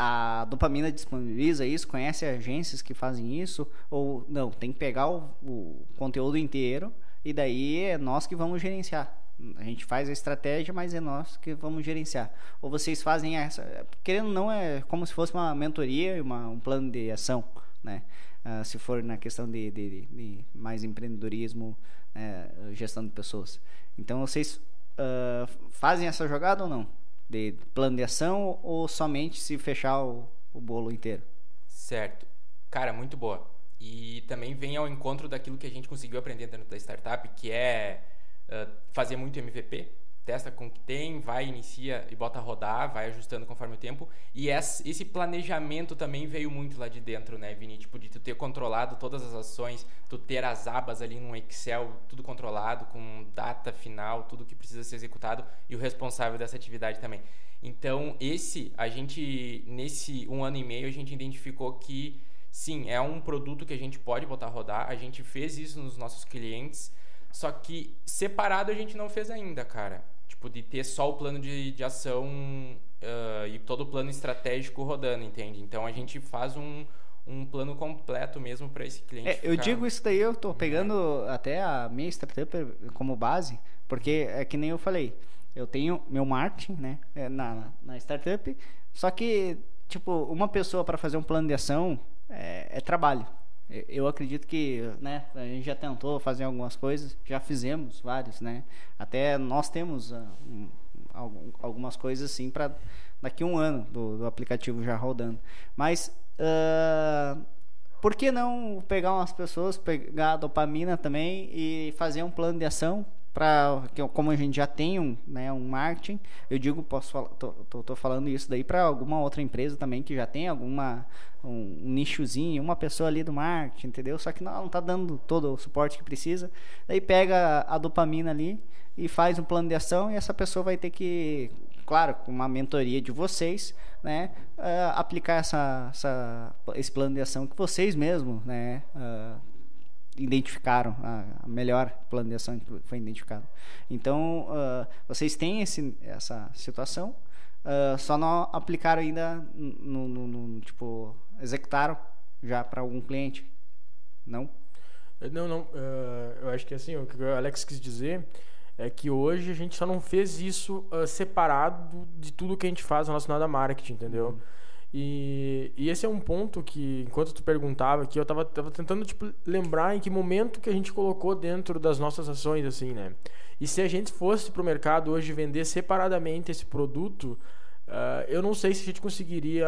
a dopamina disponibiliza isso, conhece agências que fazem isso, ou não, tem que pegar o, o, conteúdo inteiro e daí é nós que vamos gerenciar. A gente faz a estratégia, mas é nós que vamos gerenciar. Ou vocês fazem essa, querendo não é como se fosse uma mentoria, uma, um plano de ação, né? Uh, se for na questão de, de, de mais empreendedorismo, né? gestão de pessoas. Então vocês uh, fazem essa jogada ou não? De plano de ação ou somente se fechar o, o bolo inteiro? Certo. Cara, muito boa. E também vem ao encontro daquilo que a gente conseguiu aprender dentro da startup, que é uh, fazer muito MVP, testa com o que tem, vai, inicia e bota a rodar, vai ajustando conforme o tempo. E esse planejamento também veio muito lá de dentro, né, Vini? Tipo, de tu ter controlado todas as ações, tu ter as abas ali no Excel, tudo controlado, com data final, tudo que precisa ser executado e o responsável dessa atividade também. Então, esse, a gente, nesse um ano e meio, a gente identificou que, sim, é um produto que a gente pode botar a rodar, a gente fez isso nos nossos clientes, só que separado a gente não fez ainda, cara. Tipo, de ter só o plano de, de ação uh, e todo o plano estratégico rodando, entende? Então a gente faz um, um plano completo mesmo para esse cliente. É, eu digo isso daí, eu tô pegando é. até a minha startup como base, porque é que nem eu falei, eu tenho meu marketing, né, é, na, na startup, só que, tipo, uma pessoa para fazer um plano de ação é, é trabalho. Eu acredito que, né, a gente já tentou fazer algumas coisas, já fizemos vários, né? Até nós temos uh, um, algumas coisas assim para daqui a um ano do, do, aplicativo já rodando. Mas uh, por que não pegar umas pessoas, pegar a dopamina também e fazer um plano de ação para como a gente já tem um, né, um marketing, eu digo, posso falar, tô, tô, tô falando isso daí para alguma outra empresa também que já tem alguma um, nichozinho, uma pessoa ali do marketing, entendeu? Só que não, não tá dando todo o suporte que precisa. Daí pega a dopamina ali e faz um plano de ação e essa pessoa vai ter que, claro, com uma mentoria de vocês, né, uh, aplicar essa, essa, esse plano de ação que vocês mesmos, né, uh, identificaram a, melhor plano de ação que foi identificado. Então, uh, vocês têm esse, essa situação, uh, só não aplicaram ainda no, no, no tipo executaram já para algum cliente, não? Não, não. Uh, eu acho que assim o que o Alex quis dizer é que hoje a gente só não fez isso separado de tudo que a gente faz relacionado a marketing, entendeu? Uhum. E, e esse é um ponto que, enquanto tu perguntava aqui, eu tava, tava tentando tipo, lembrar em que momento que a gente colocou dentro das nossas ações, assim, né? E se a gente fosse pro mercado hoje vender separadamente esse produto, Uh, eu não sei se a gente conseguiria.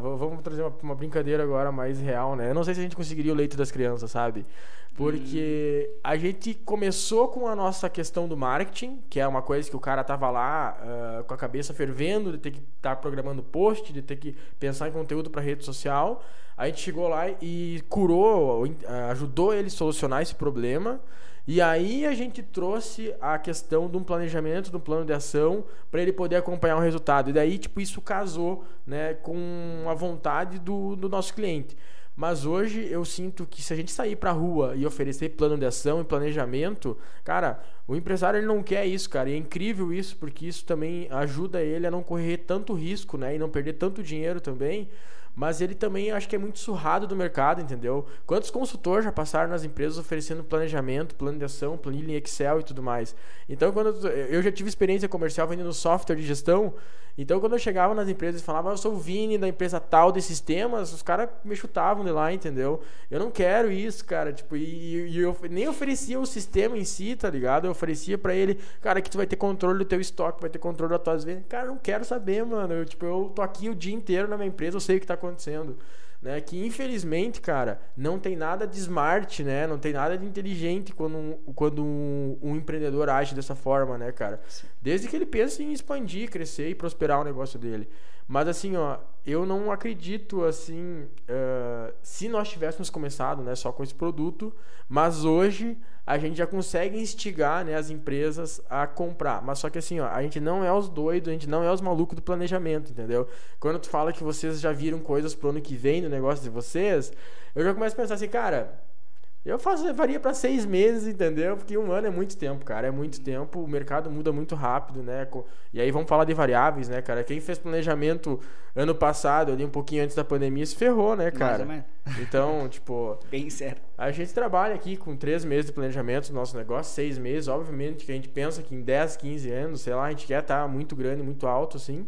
Vamos trazer uma, uma, brincadeira agora mais real, né? Eu não sei se a gente conseguiria o leito das crianças, sabe? Porque hum. a gente começou com a nossa questão do marketing, que é uma coisa que o cara tava lá uh, com a cabeça fervendo, de ter que estar tá programando post, de ter que pensar em conteúdo para rede social. A gente chegou lá e curou, ajudou ele a solucionar esse problema. E aí a gente trouxe a questão de um planejamento, de um plano de ação para ele poder acompanhar o resultado. E daí, tipo, isso casou, né, com a vontade do, do nosso cliente. Mas hoje eu sinto que se a gente sair para a rua e oferecer plano de ação e planejamento, cara, o empresário ele não quer isso, cara. E é incrível isso, porque isso também ajuda ele a não correr tanto risco, né, e não perder tanto dinheiro também mas ele também acho que é muito surrado do mercado, entendeu? Quantos consultores já passaram nas empresas oferecendo planejamento, plano de ação, planilha em Excel e tudo mais? Então, quando eu já tive experiência comercial vendendo software de gestão, então quando eu chegava nas empresas e falava, ah, eu sou o Vini da empresa tal de sistemas, os caras me chutavam de lá, entendeu? Eu não quero isso, cara, tipo, e, e eu nem oferecia o sistema em si, tá ligado? Eu oferecia para ele, cara, que tu vai ter controle do teu estoque, vai ter controle das tuas vendas. Cara, eu não quero saber, mano. Eu, tipo, eu tô aqui o dia inteiro na minha empresa, eu sei o que tá acontecendo. Né, que infelizmente, cara, não tem nada de smart, né? Não tem nada de inteligente quando um, quando um, um empreendedor age dessa forma, né, cara? Desde que ele pense em expandir, crescer e prosperar o negócio dele. Mas assim, ó, eu não acredito assim, uh, se nós tivéssemos começado, né, só com esse produto, mas hoje a gente já consegue instigar, né, as empresas a comprar. Mas só que assim, ó, a gente não é os doidos, a gente não é os malucos do planejamento, entendeu? Quando tu fala que vocês já viram coisas pro ano que vem no negócio de vocês, eu já começo a pensar assim, cara, eu faço, faria para seis meses, entendeu? Porque um ano é muito tempo, cara. É muito tempo. O mercado muda muito rápido, né? E aí vamos falar de variáveis, né, cara? Quem fez planejamento ano passado, ali um pouquinho antes da pandemia, se ferrou, né, cara? Mais então, tipo. Bem sério. A gente trabalha aqui com três meses de planejamento do nosso negócio, seis meses. Obviamente que a gente pensa que em 10, 15 anos, sei lá, a gente quer estar tá muito grande, muito alto, assim.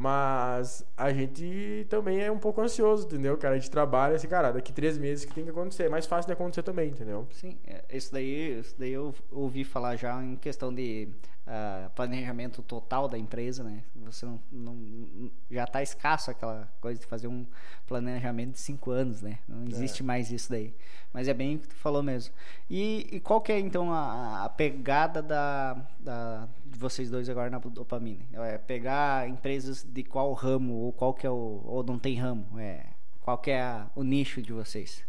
Mas a gente também é um pouco ansioso, entendeu? Cara, a gente trabalha assim, cara, daqui três meses que tem que acontecer. É mais fácil de acontecer também, entendeu? Sim, é, isso daí, isso daí eu ouvi falar já em questão de uh, planejamento total da empresa, né? Você não, não já está escasso aquela coisa de fazer um planejamento de cinco anos, né? Não existe é. mais isso daí. Mas é bem o que tu falou mesmo. E, e qual que é então a, a pegada da, da, de vocês dois agora na dopamina? É pegar empresas de qual ramo ou qual que é o ou não tem ramo? É qual que é a, o nicho de vocês?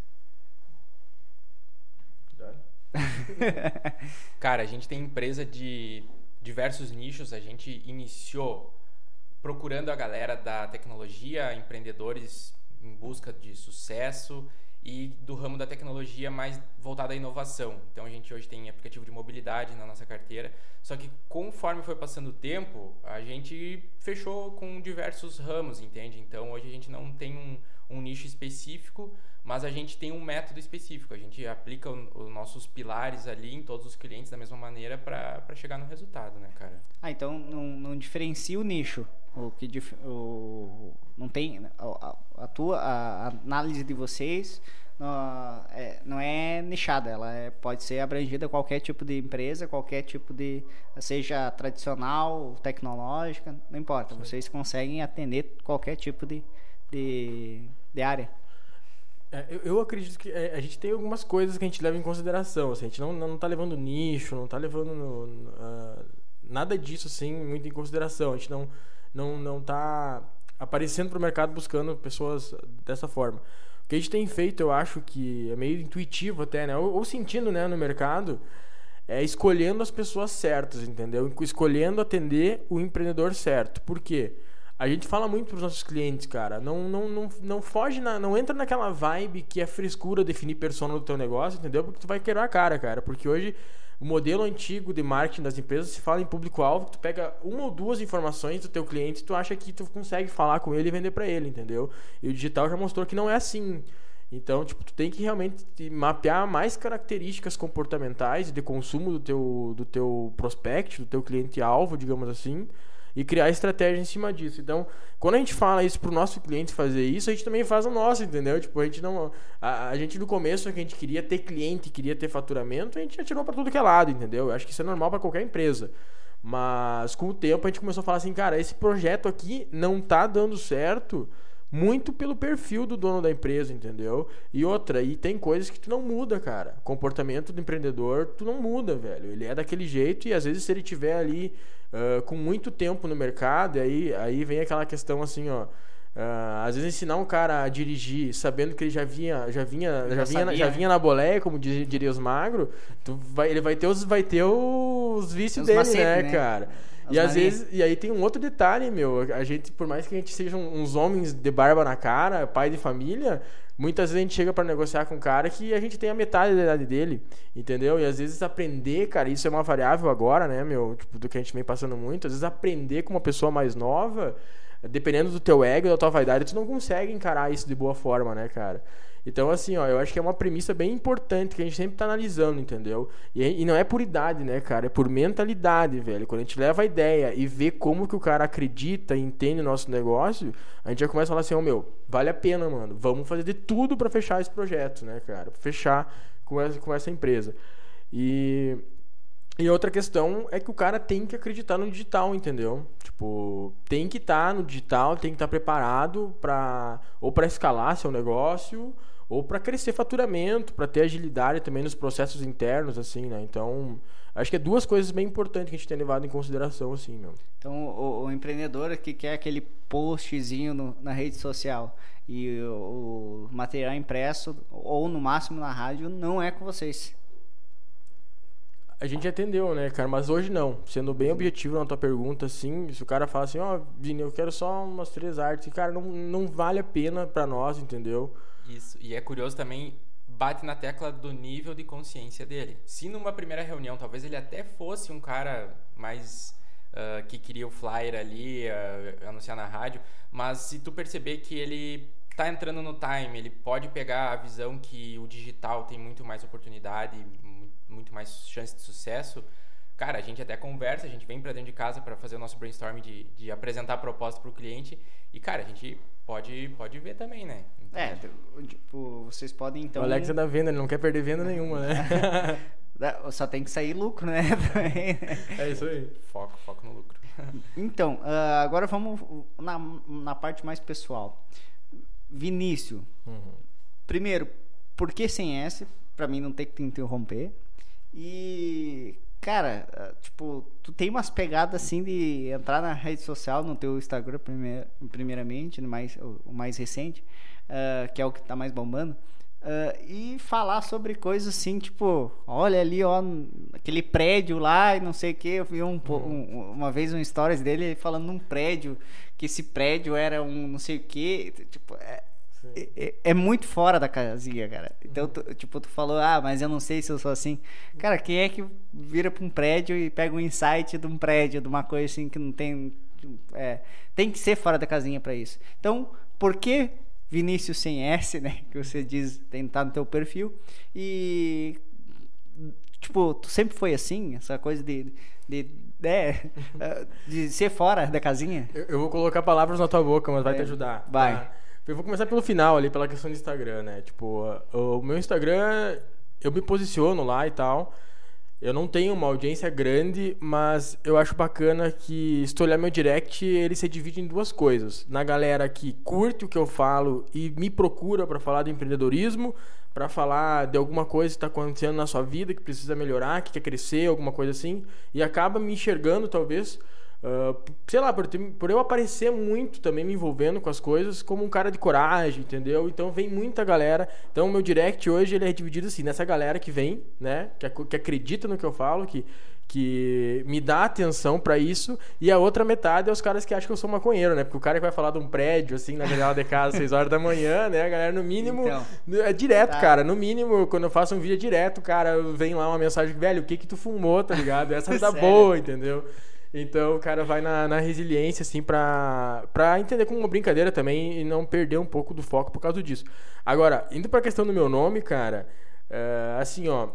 Cara, a gente tem empresa de diversos nichos. A gente iniciou procurando a galera da tecnologia, empreendedores em busca de sucesso e do ramo da tecnologia mais voltado à inovação. Então a gente hoje tem aplicativo de mobilidade na nossa carteira. Só que conforme foi passando o tempo, a gente fechou com diversos ramos, entende? Então hoje a gente não tem um, um nicho específico, mas a gente tem um método específico. A gente aplica os nossos pilares ali em todos os clientes da mesma maneira para chegar no resultado, né, cara? Ah, então não, não diferencia o nicho. O que o, não tem a, a, tua a análise de vocês não é, não é nichada, ela é, pode ser abrangida a qualquer tipo de empresa, qualquer tipo de seja tradicional, tecnológica, não importa. Sim. Vocês conseguem atender qualquer tipo de, de, de área. É, eu, eu, acredito que é, a gente tem algumas coisas que a gente leva em consideração. Assim, a gente não, não tá levando nicho, não está levando no, no, uh, nada disso assim muito em consideração. A gente não não não tá aparecendo para o mercado buscando pessoas dessa forma. O que a gente tem feito, eu acho que é meio intuitivo até, né? Ou, ou sentindo, né, no mercado, é escolhendo as pessoas certas, entendeu? Escolhendo atender o empreendedor certo. Por quê? A gente fala muito para os nossos clientes, cara. Não, não, não, não foge, na, não entra naquela vibe que é frescura definir persona do teu negócio, entendeu? Porque tu vai quebrar a cara, cara. Porque hoje o modelo antigo de marketing das empresas se fala em público-alvo, tu pega uma ou duas informações do teu cliente, tu acha que tu consegue falar com ele e vender para ele, entendeu? E o digital já mostrou que não é assim. Então, tipo, tu tem que realmente mapear mais características comportamentais de consumo do teu, do teu prospect, do teu cliente-alvo, digamos assim, e criar estratégia em cima disso. Então, quando a gente fala isso pro nosso cliente fazer isso, a gente também faz o nosso, entendeu? Tipo, a gente não. A, a gente no começo que a gente queria ter cliente, queria ter faturamento, a gente atirou para tudo que é lado, entendeu? Eu acho que isso é normal para qualquer empresa. Mas com o tempo a gente começou a falar assim, cara, esse projeto aqui não tá dando certo muito pelo perfil do dono da empresa, entendeu? E outra, e tem coisas que tu não muda, cara. O comportamento do empreendedor, tu não muda, velho. Ele é daquele jeito e às vezes se ele tiver ali uh, com muito tempo no mercado, e aí, aí vem aquela questão assim, ó. Uh, às vezes ensinar um cara a dirigir sabendo que ele já vinha já vinha já, já vinha, na, já vinha na boleia como diria os magros vai, ele vai ter os vai ter os vícios os dele né, né, cara e às vezes, e aí tem um outro detalhe, meu. A gente, por mais que a gente seja uns homens de barba na cara, pai de família, muitas vezes a gente chega para negociar com um cara que a gente tem a metade da idade dele, entendeu? E às vezes aprender, cara, isso é uma variável agora, né, meu? Tipo, do que a gente vem passando muito. Às vezes aprender com uma pessoa mais nova, dependendo do teu ego, da tua vaidade, tu não consegue encarar isso de boa forma, né, cara? Então, assim, ó, eu acho que é uma premissa bem importante que a gente sempre tá analisando, entendeu? E, e, não é por idade, né, cara? É por mentalidade, velho. Quando a gente leva a ideia e vê como que o cara acredita e entende o nosso negócio, a gente já começa a falar assim, ó, oh, meu, vale a pena, mano. Vamos fazer de tudo para fechar esse projeto, né, cara? Fechar com essa, com essa empresa. E e outra questão é que o cara tem que acreditar no digital, entendeu? Tipo, tem que estar tá no digital, tem que estar tá preparado para ou para escalar seu negócio ou para crescer faturamento, para ter agilidade também nos processos internos, assim, né? Então, acho que é duas coisas bem importantes que a gente tem levado em consideração, assim, meu. Então, o, o empreendedor que quer aquele postzinho no, na rede social e o, o material impresso, ou no máximo na rádio, não é com vocês. A gente atendeu, né, cara? Mas hoje não. Sendo bem objetivo na tua pergunta, assim, se o cara fala assim, ó, oh, Vini, eu quero só umas três artes, cara, não, não vale a pena para nós, entendeu? Isso. E é curioso também, bate na tecla do nível de consciência dele. Se numa primeira reunião, talvez ele até fosse um cara mais uh, que queria o flyer ali, uh, anunciar na rádio, mas se tu perceber que ele tá entrando no time, ele pode pegar a visão que o digital tem muito mais oportunidade, muito mais chance de sucesso, cara, a gente até conversa, a gente vem para dentro de casa para fazer o nosso brainstorm de, de apresentar a proposta para o cliente e, cara, a gente pode, pode ver também, né? Então, é, tipo, vocês podem então. O Alex é da venda, ele não quer perder venda nenhuma, né? Só tem que sair lucro, né? é isso aí. Foco, foco no lucro. então, uh, agora vamos na, na parte mais pessoal. Vinícius. Uhum. Primeiro, por que sem S? Pra mim não ter que te interromper. E, cara, ah, tipo, tu tem umas pegadas assim de entrar na rede social, no teu Instagram, primeir, primeiramente, no mais, o mais recente, uh, que é o que tá mais bombando. Uh, e falar sobre coisas assim, tipo, olha ali, ó, aquele prédio lá e não sei o que. Eu vi um, um, uma vez um stories dele falando num prédio, que esse prédio era um não sei o que. Tipo, é, é, é, muito fora da casinha, cara. Então, tu, tipo, tu falou, ah, mas eu não sei se eu sou assim. Cara, quem é que vira pra um prédio e pega um insight de um prédio, de uma coisa assim que não tem. É, tem que ser fora da casinha para isso. Então, por que Vinícius sem S, né? Que você diz, tem tá no teu perfil. E. Tipo, tu sempre foi assim? Essa coisa de. de é, de ser fora da casinha? Eu, eu, vou colocar palavras na tua boca, mas vai é, te ajudar. Vai. Tá? Eu vou começar pelo final ali, pela questão do Instagram, né? Tipo, o meu Instagram, eu me posiciono lá e tal. Eu não tenho uma audiência grande, mas eu acho bacana que, se tu olhar meu direct, ele se divide em duas coisas. Na galera que curte o que eu falo e me procura para falar de empreendedorismo, para falar de alguma coisa que está acontecendo na sua vida, que precisa melhorar, que quer crescer, alguma coisa assim, e acaba me enxergando, talvez, Uh, sei lá, por, por, eu aparecer muito também me envolvendo com as coisas, como um cara de coragem, entendeu? Então vem muita galera. Então o meu direct hoje ele é dividido assim, nessa galera que vem, né? Que, que acredita no que eu falo, que, que me dá atenção para isso, e a outra metade é os caras que acham que eu sou maconheiro, né? Porque o cara que vai falar de um prédio, assim, na janela de casa, às 6 horas da manhã, né? A galera, no mínimo, então, é direto, tá. cara. No mínimo, quando eu faço um vídeo é direto, cara, vem lá uma mensagem, velho, o que que tu fumou, tá ligado? Essa da boa, entendeu? Então o cara vai na, na resiliência, assim, pra, pra entender como uma brincadeira também e não perder um pouco do foco por causa disso. Agora, indo pra questão do meu nome, cara, é, assim, ó.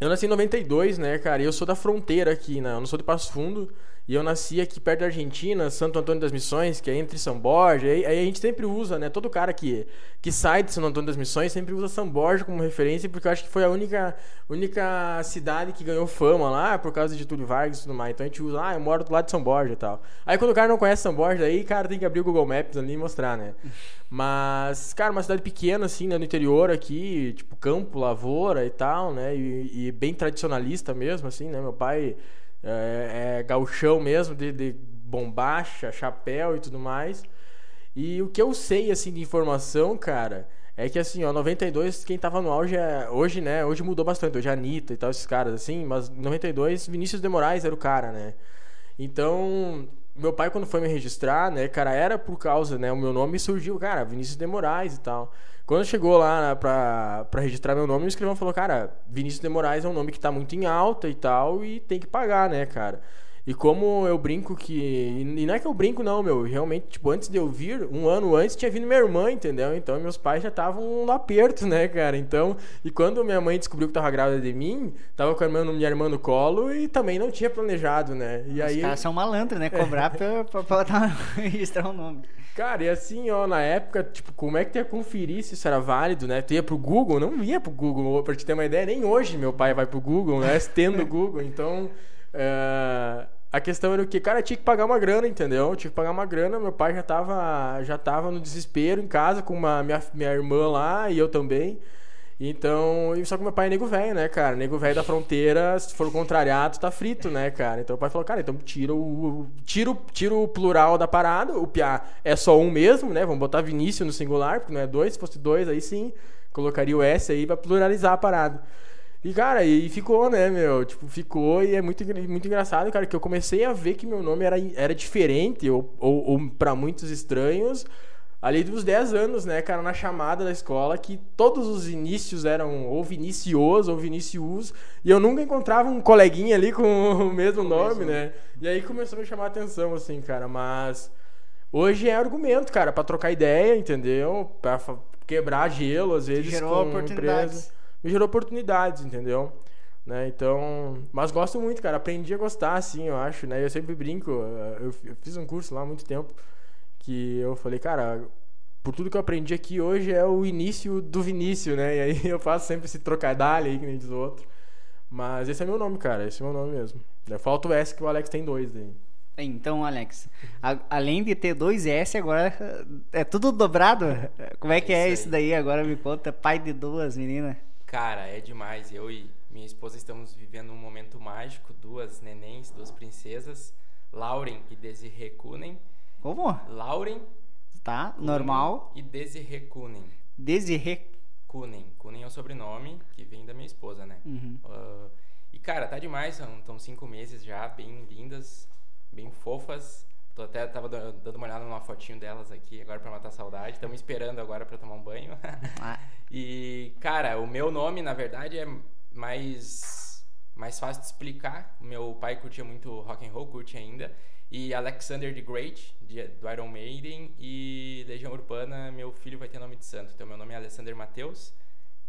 Eu nasci em 92, né, cara? E eu sou da fronteira aqui, né? Eu não sou de Passo Fundo. E eu nasci aqui perto da Argentina, Santo Antônio das Missões, que é entre São Borja. Aí, aí, a gente sempre usa, né? Todo cara que, que sai de Santo Antônio das Missões sempre usa São Borja como referência, porque eu acho que foi a única, única cidade que ganhou fama lá por causa de Túlio Vargas e tudo mais. Então a gente usa, ah, eu moro do lado de São Borja e tal. Aí quando o cara não conhece São Borja, aí, cara, tem que abrir o Google Maps ali e mostrar, né? Mas, cara, uma cidade pequena, assim, né, no interior aqui, tipo campo, lavoura e tal, né? E, e bem tradicionalista mesmo, assim, né? Meu pai é, é gauchão mesmo, de, de bombacha, chapéu e tudo mais. E o que eu sei, assim, de informação, cara, é que, assim, ó, 92, quem tava no auge, é, hoje, né, hoje mudou bastante, hoje é a Anitta e tal, esses caras, assim, mas 92, Vinícius de Moraes era o cara, né. Então, meu pai, quando foi me registrar, né, cara, era por causa, né, o meu nome surgiu, cara, Vinícius de Moraes e tal. Quando chegou lá né, pra, pra registrar meu nome, o escrivão falou, cara, Vinícius de Moraes é um nome que tá muito em alta e tal, e tem que pagar, né, cara? E como eu brinco que. E não é que eu brinco, não, meu. Realmente, tipo, antes de eu vir, um ano antes, tinha vindo minha irmã, entendeu? Então meus pais já estavam no aperto, né, cara? Então, e quando minha mãe descobriu que tava grávida de mim, tava com a irmã, minha irmã no colo e também não tinha planejado, né? E Os aí. Os caras são malandros, né? Cobrar pra, pra, pra, pra registrar o nome. Cara, e assim, ó, na época, tipo, como é que tu ia conferir se isso era válido, né? Tu ia pro Google? Não ia pro Google, pra te ter uma ideia, nem hoje meu pai vai pro Google, né? Tendo Google, então. Uh, a questão era o que, cara, tinha que pagar uma grana, entendeu? Tinha que pagar uma grana. Meu pai já tava, já tava no desespero em casa com uma, minha, minha irmã lá e eu também. Então, só que meu pai é nego velho, né, cara? Nego velho da fronteira, se for contrariado, tá frito, né, cara? Então o pai falou, cara, então tira o, tira tira o plural da parada, o piá é só um mesmo, né? Vamos botar Vinícius no singular, porque não é dois, se fosse dois, aí sim, colocaria o S aí pra pluralizar a parada. E, cara, e ficou, né, meu? Tipo, ficou e é muito, muito engraçado, cara, que eu comecei a ver que meu nome era, era diferente, ou, ou, ou para muitos estranhos, ali dos 10 anos, né, cara, na chamada da escola, que todos os inícios eram ou Vinicius ou Vinicius, e eu nunca encontrava um coleguinha ali com o mesmo com nome, mesmo. né? E aí começou a me chamar a atenção, assim, cara, mas hoje é argumento, cara, para trocar ideia, entendeu? Pra quebrar gelo, às vezes, gerou com oportunidades. Empresa. Me gerou oportunidades, entendeu? Né? Então, mas gosto muito, cara. Aprendi a gostar, assim, eu acho, né? Eu sempre brinco. Eu, fiz um curso lá há muito tempo que eu falei, cara, por tudo que eu aprendi aqui hoje é o início do Vinícius, né? E aí eu faço sempre esse trocadilho aí, que nem diz o outro. Mas esse é meu nome, cara. Esse é meu nome mesmo. Falta o S que o Alex tem dois daí. Então, Alex, a, além de ter dois S, agora é tudo dobrado? Como é que é, é isso daí? Agora me conta, pai de duas meninas. Cara, é demais. Eu e minha esposa estamos vivendo um momento mágico. Duas nenéns, duas princesas, Lauren e Desiree Kunen. Como? Lauren. Tá, Kunen normal. E Desiree Kunen. Desiree Kunen. Kunen é o sobrenome que vem da minha esposa, né? Uhum. Uh, e, cara, tá demais. São, cinco meses já, bem lindas, bem fofas. Tô até tava dando uma olhada numa fotinho delas aqui agora para matar a saudade. Estamos esperando agora para tomar um banho. Ah. e cara, o meu nome na verdade é mais mais fácil de explicar. Meu pai curtia muito rock and roll, curte ainda e Alexander the Great, de, do Iron Maiden, e Legião Urbana, meu filho vai ter nome de santo. Então, meu nome é Alexander Mateus,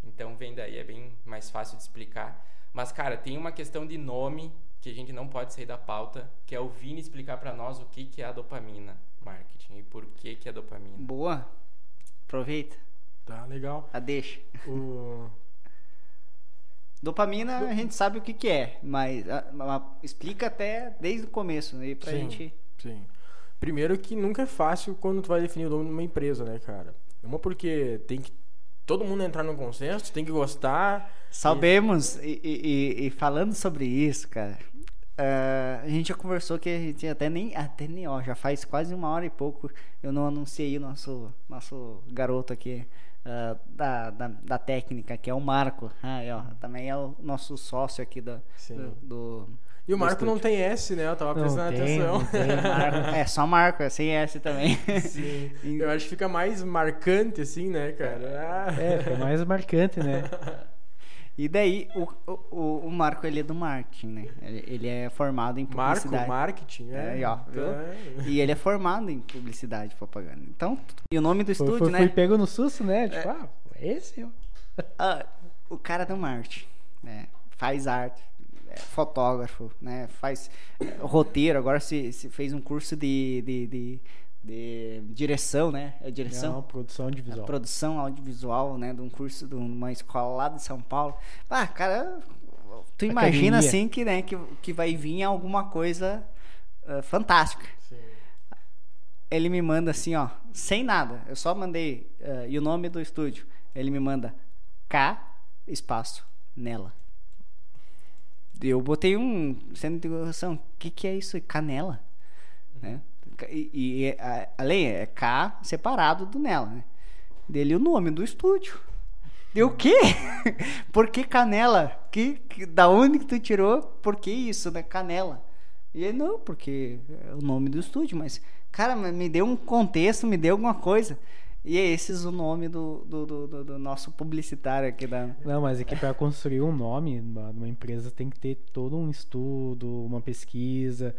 então vem daí, é bem mais fácil de explicar. Mas, cara, tem uma questão de nome que a gente não pode sair da pauta, que é o Vini explicar para nós o que, que é a dopamina marketing e por que, que é dopamina. Boa. Aproveita. Tá, legal. A deixa. O... Dopamina a gente sabe o que, que é, mas a, a, explica até desde o começo aí pra sim, gente. Sim. Primeiro que nunca é fácil quando tu vai definir o nome de uma empresa, né, cara? Uma porque tem que todo mundo entrar no consenso, tem que gostar. Sabemos, e, e, e falando sobre isso, cara, uh, a gente já conversou que a gente até nem, até nem, ó, já faz quase uma hora e pouco eu não anunciei o nosso, nosso garoto aqui uh, da, da, da, técnica, que é o Marco. Ah, ó, também é o nosso sócio aqui do, do, do e o Marco não tem S, né? Eu tava prestando tem, atenção. é, só Marco, é sem S também. Sim. Eu acho que fica mais marcante, assim, né, cara? Ah. É, fica mais marcante, né? E daí, o, o, o Marco, ele é do marketing, né? Ele, é formado em publicidade. Marco, marketing, é. é ó, é. E ele é formado em publicidade e propaganda. Então, e o nome do estúdio, foi, né? Foi pego no susto, né? Tipo, é. ah, esse eu. Ah, o cara do marketing, né? Faz arte, é fotógrafo, né? Faz é, roteiro, agora se, se fez um curso de, de, de de direção, né? É direção? Não, produção audiovisual. A produção audiovisual, né? De um curso de uma escola lá de São Paulo. Ah, cara, tu imagina assim que, né, que, que vai vir alguma coisa uh, fantástica. Sim. Ele me manda assim, ó, sem nada. Eu só mandei uh, e o nome do estúdio. Ele me manda K espaço nela. Eu botei um sendo de interrogação. O que, que é isso? Canela? Uhum. Né? E, e a, além é K separado do nela, né? Dele o nome do estúdio. Deu o quê? Por que canela? Que, que, da onde que tu tirou? Por que isso, né? Canela. E ele, não, porque é o nome do estúdio, mas, cara, me deu um contexto, me deu alguma coisa. E é esses o nome do, do, do, do, nosso publicitário aqui da. Não, mas é que para construir um nome de uma empresa tem que ter todo um estudo, uma pesquisa.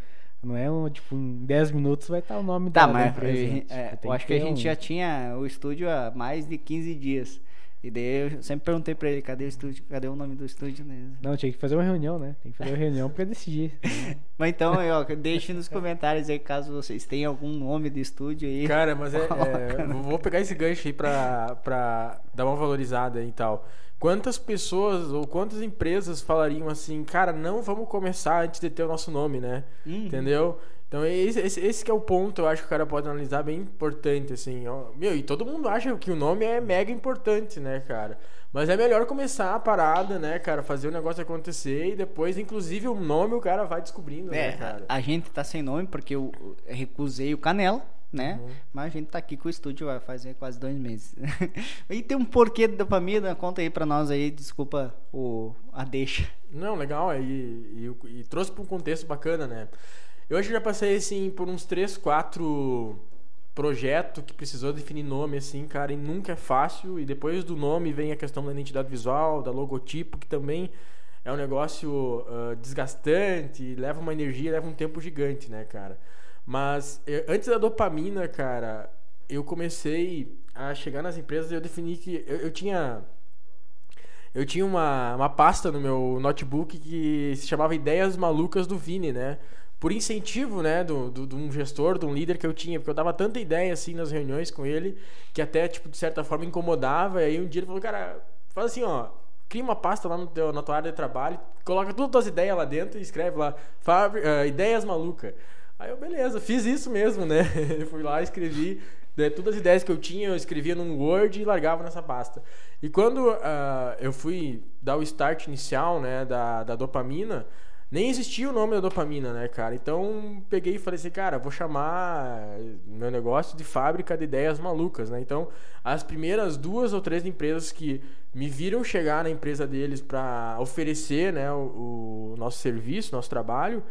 Não é um, tipo, em 10 minutos vai estar o nome tá, da, mas empresa. Eu, é, eu acho que a gente um... já tinha o estúdio há mais de 15 dias. E daí eu sempre perguntei pra ele, cadê o estúdio? Cadê o nome do estúdio? Né? Não, tinha que fazer uma reunião, né? Tem que fazer uma reunião pra decidir. Mas então, ó, deixe nos comentários aí caso vocês tenham algum nome de estúdio aí. Cara, mas é, é, Vou pegar esse gancho aí pra, pra dar uma valorizada e tal. Quantas pessoas ou quantas empresas falariam assim, cara, não vamos começar antes de ter o nosso nome, né? Uhum. Entendeu? Então esse, esse, esse que é o ponto, eu acho que o cara pode analisar bem importante, assim. Meu, e todo mundo acha que o nome é mega importante, né, cara? Mas é melhor começar a parada, né, cara? Fazer o negócio acontecer e depois, inclusive, o nome o cara vai descobrindo, É, né, cara? a gente tá sem nome porque eu recusei o Canela, né? Uhum. Mas a gente tá aqui com o estúdio vai fazer quase dois meses. e tem um porquê da dopamina, conta aí pra nós aí, desculpa o, a deixa. Não, legal, é, e, e, e trouxe para um contexto bacana, né? Eu acho que já passei, assim, por uns 3, 4 projetos que precisou definir nome, assim, cara, e nunca é fácil. E depois do nome vem a questão da identidade visual, da logotipo, que também é um negócio uh, desgastante, leva uma energia, leva um tempo gigante, né, cara? Mas eu, antes da dopamina, cara, eu comecei a chegar nas empresas e eu defini que eu, eu tinha eu tinha uma, uma pasta no meu notebook que se chamava Ideias Malucas do Vini, né? Por incentivo, né, do, do, de um gestor, de um líder que eu tinha, porque eu dava tanta ideia assim nas reuniões com ele, que até, tipo, de certa forma incomodava. E aí um dia ele falou, cara, faz assim, ó, cria uma pasta lá no teu, na tua área de trabalho, coloca todas as tuas ideias lá dentro e escreve lá, uh, Ideias Malucas. Aí eu, beleza, fiz isso mesmo, né? Fui lá, escrevi né, todas as ideias que eu tinha, eu escrevia num Word e largava nessa pasta. E quando uh, eu fui dar o start inicial, né, da, da dopamina, nem existia o nome da dopamina, né, cara? Então peguei e falei assim, cara, vou chamar meu negócio de fábrica de ideias malucas, né? Então as primeiras duas ou três empresas que me viram chegar na empresa deles para oferecer, né, o, o nosso serviço, nosso trabalho,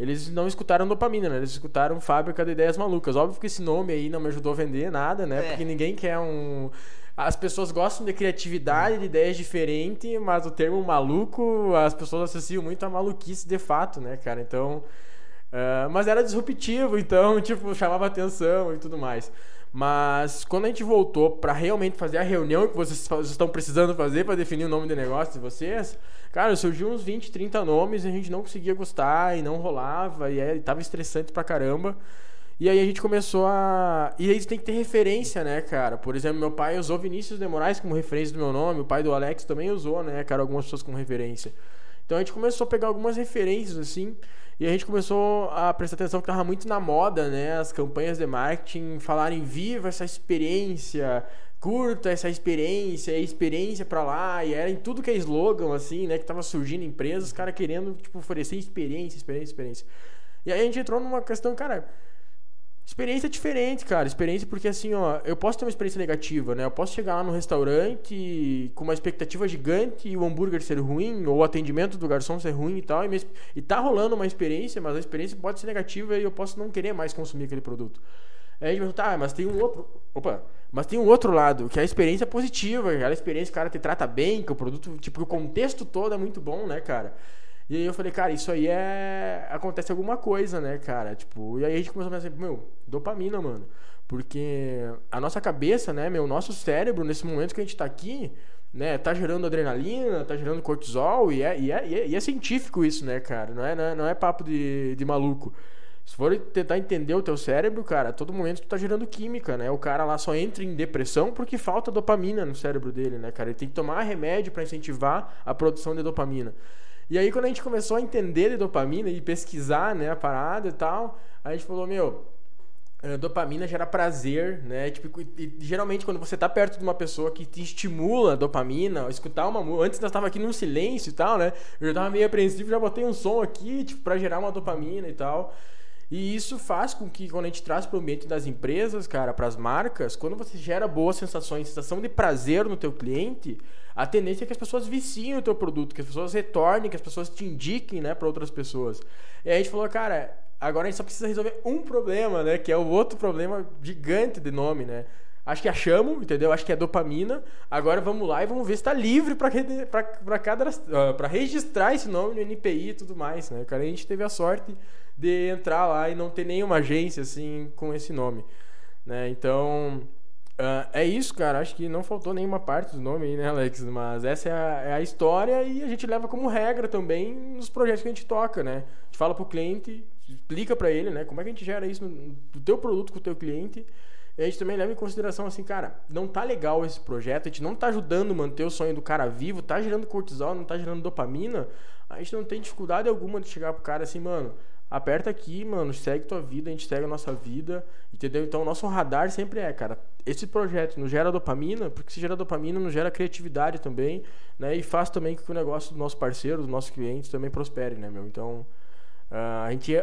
eles não escutaram dopamina, né? Eles escutaram Fábrica de Ideias Malucas. Óbvio que esse nome aí não me ajudou a vender nada, né? É. Porque ninguém quer um. As pessoas gostam de criatividade, de ideias diferentes, mas o termo maluco, as pessoas associam muito a maluquice de fato, né, cara? Então. Uh, mas era disruptivo, então, tipo, chamava atenção e tudo mais. Mas quando a gente voltou para realmente fazer a reunião que vocês, estão precisando fazer para definir o nome do negócio de vocês, cara, surgiu uns 20, 30 nomes e a gente não conseguia gostar e não rolava e, é, e tava estressante pra caramba. E aí a gente começou a. E aí tem que ter referência, né, cara? Por exemplo, meu pai usou Vinícius de Moraes como referência do meu nome, o pai do Alex também usou, né, cara, algumas pessoas como referência. Então a gente começou a pegar algumas referências, assim, e a gente começou a prestar atenção que tava muito na moda, né? As campanhas de marketing falarem viva essa experiência, curta essa experiência, experiência para lá, e era em tudo que é slogan, assim, né? Que tava surgindo empresas, os caras querendo, tipo, oferecer experiência, experiência, experiência. E aí a gente entrou numa questão, cara, Experiência diferente, cara. Experiência porque assim, ó, eu posso ter uma experiência negativa, né? Eu posso chegar lá no restaurante com uma expectativa gigante e o hambúrguer ser ruim, ou o atendimento do garçom ser ruim e tal, e, me, e tá rolando uma experiência, mas a experiência pode ser negativa e eu posso não querer mais consumir aquele produto. Aí a gente pergunta, tá, mas tem um outro. Opa! Mas tem um outro lado, que é a experiência positiva, aquela experiência que o cara te trata bem, que o produto, tipo, o contexto todo é muito bom, né, cara? E aí eu falei, cara, isso aí é. Acontece alguma coisa, né, cara? Tipo, e aí a gente começou a pensar, meu, dopamina, mano. Porque a nossa cabeça, né, meu, nosso cérebro, nesse momento que a gente tá aqui, né, tá gerando adrenalina, tá gerando cortisol, e é, e é, e é, e é científico isso, né, cara? Não é, não é, não é papo de, de maluco. Se for tentar entender o teu cérebro, cara, a todo momento tu tá gerando química, né? O cara lá só entra em depressão porque falta dopamina no cérebro dele, né, cara? Ele tem que tomar remédio para incentivar a produção de dopamina. E aí quando a gente começou a entender de dopamina e pesquisar, né, a parada e tal, a gente falou, meu, eh, dopamina gera prazer, né? Tipo, e, geralmente quando você tá perto de uma pessoa que te estimula dopamina, escutar uma música, antes nós tava aqui num silêncio e tal, né? Eu já tava meio apreensivo, já botei um som aqui, tipo, para gerar uma dopamina e tal. E isso faz com que quando a gente traz para o ambiente das empresas, cara, para as marcas, quando você gera boas sensações, sensação de prazer no teu cliente, a tendência é que as pessoas viciem o teu produto, que as pessoas retornem, que as pessoas te indiquem, né, para outras pessoas. E a gente falou, cara, agora a gente só precisa resolver um problema, né, que é o outro problema gigante de nome, né? Acho que achamos, entendeu? Acho que é dopamina. Agora vamos lá e vamos ver se está livre para para registrar esse nome no NPI e tudo mais, né? Cara, a gente teve a sorte de entrar lá e não ter nenhuma agência assim com esse nome, né? Então, Uh, é isso, cara. Acho que não faltou nenhuma parte do nome aí, né, Alex? Mas essa é a, é a, história e a gente leva como regra também nos projetos que a gente toca, né? A gente fala pro cliente, explica para ele, né? Como é que a gente gera isso no, no teu produto com o teu cliente. E a gente também leva em consideração assim, cara, não tá legal esse projeto, a gente não tá ajudando a manter o sonho do cara vivo, tá gerando cortisol, não tá gerando dopamina. A gente não tem dificuldade alguma de chegar pro cara assim, mano, aperta aqui, mano, segue tua vida, a gente segue a nossa vida, entendeu? Então, o nosso radar sempre é, cara, esse projeto não gera dopamina, porque se gera dopamina, não gera criatividade também, né? E faz também que o negócio do nosso parceiro, dos nossos clientes também prospere, né, meu? Então, uh, a gente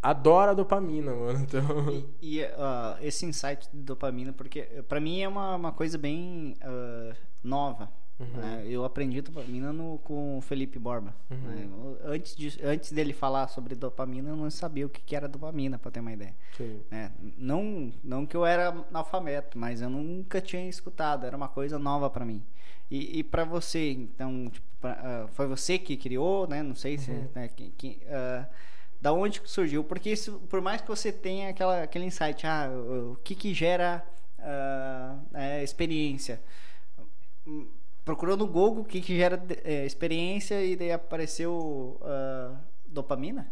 adora dopamina, mano. Então... E, e uh, esse insight de dopamina, porque para mim é uma, uma coisa bem uh, nova, Uhum. Né? Eu aprendi dopamina no, com o Felipe Borba. Uhum. Né? Antes, de, antes dele falar sobre dopamina, eu não sabia o que, que era dopamina, para ter uma ideia. Né? Não, não que eu era analfabeto, mas eu nunca tinha escutado, era uma coisa nova para mim. E, e para você, então, tipo, pra, uh, foi você que criou, né? Não sei se. Uhum. Né, que, que, uh, da onde surgiu? Porque isso, por mais que você tenha aquela, aquele insight, ah, o, o que, que gera uh, experiência procurou no Google o que, que gera é, experiência e daí apareceu uh, dopamina?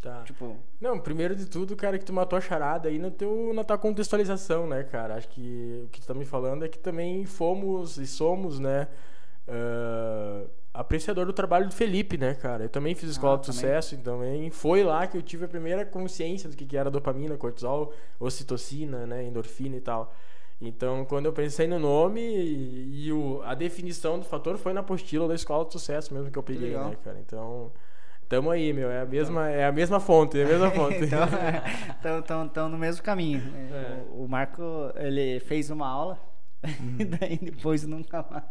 Tá. Tipo... Não, primeiro de tudo, cara, que tu matou a charada aí no teu, na tua contextualização, né, cara? Acho que o que tu tá me falando é que também fomos e somos, né, uh, apreciador do trabalho do Felipe, né, cara? Eu também fiz escola ah, de também. sucesso, então também foi lá que eu tive a primeira consciência do que, que era dopamina, cortisol, ocitocina, né, endorfina e tal. Então, quando eu pensei no nome e, e o, a definição do fator foi na apostila da escola de sucesso mesmo que eu peguei, né, cara? Então, tamo aí, meu. É a mesma, é a mesma fonte, é a mesma fonte. então, estão no mesmo caminho. É. O, o, Marco, ele fez uma aula hum. e daí depois nunca mais.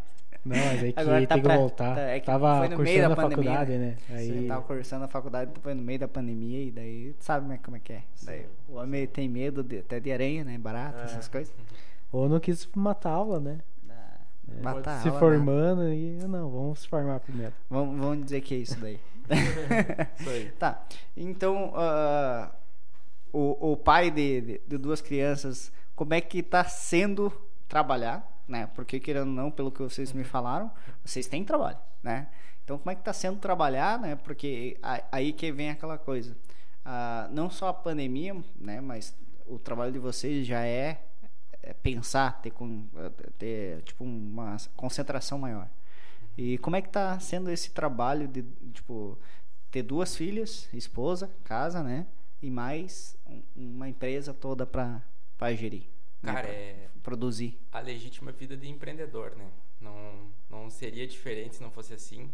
Não, mas é que Agora tá tem pra, que voltar. Tá, é que tava foi no cursando meio da pandemia, faculdade, né? né? Aí... Sim, tava cursando a faculdade, foi no meio da pandemia e daí sabe né, como é que é. Daí, o homem tem medo de, até de aranha, né? Barato, é. essas coisas. Ou não quis matar aula, né? É, matar se aula, formando né? e não, vamos se formar primeiro. Vamos, vamos dizer que é isso daí. isso aí. Tá. Então, uh, o, o pai de, de, de, duas crianças, como é que tá sendo trabalhar, né? Porque querendo ou não, pelo que vocês me falaram, vocês têm trabalho, né? Então, como é que tá sendo trabalhar, né? Porque aí que vem aquela coisa. Uh, não só a pandemia, né? Mas o trabalho de vocês já é, pensar, ter, ter tipo uma concentração maior. E como é que está sendo esse trabalho de tipo ter duas filhas, esposa, casa, né? E mais uma empresa toda para para gerir. Né, Cara, né? é produzir. A legítima vida de empreendedor, né? Não não seria diferente se não fosse assim.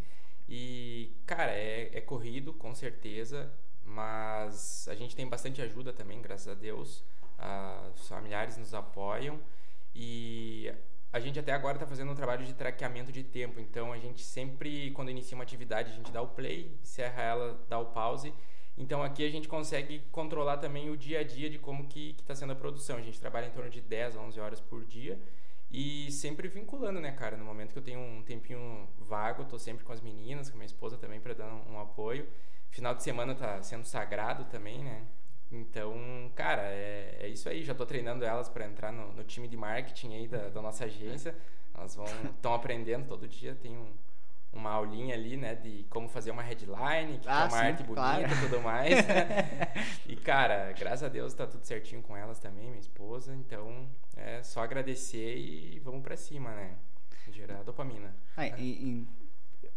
E cara, é, é corrido, com certeza, mas a gente tem bastante ajuda também, graças a Deus uh, os familiares nos apoiam e a gente até agora está fazendo um trabalho de traqueamento de tempo, então a gente sempre, quando inicia uma atividade, a gente dá o play, encerra ela, dá o pause. Então aqui a gente consegue controlar também o dia a dia de como que está sendo a produção. A gente trabalha em torno de 10 a 11 horas por dia e sempre vinculando, né, cara? No momento que eu tenho um tempinho vago, estou sempre com as meninas, com minha esposa também para dar um, um apoio. Final de semana está sendo sagrado também, né? Então, cara, é, é isso aí. Já estou treinando elas para entrar no, no, time de marketing aí da, da nossa agência. Elas vão estão aprendendo todo dia. Tem um, uma aulinha ali, né, de como fazer uma headline, que ah, é uma sim, arte bonita claro. e tudo mais. e, cara, graças a Deus tá tudo certinho com elas também, minha esposa. Então, é só agradecer e vamos para cima, né? Gerar dopamina. Ah, e, e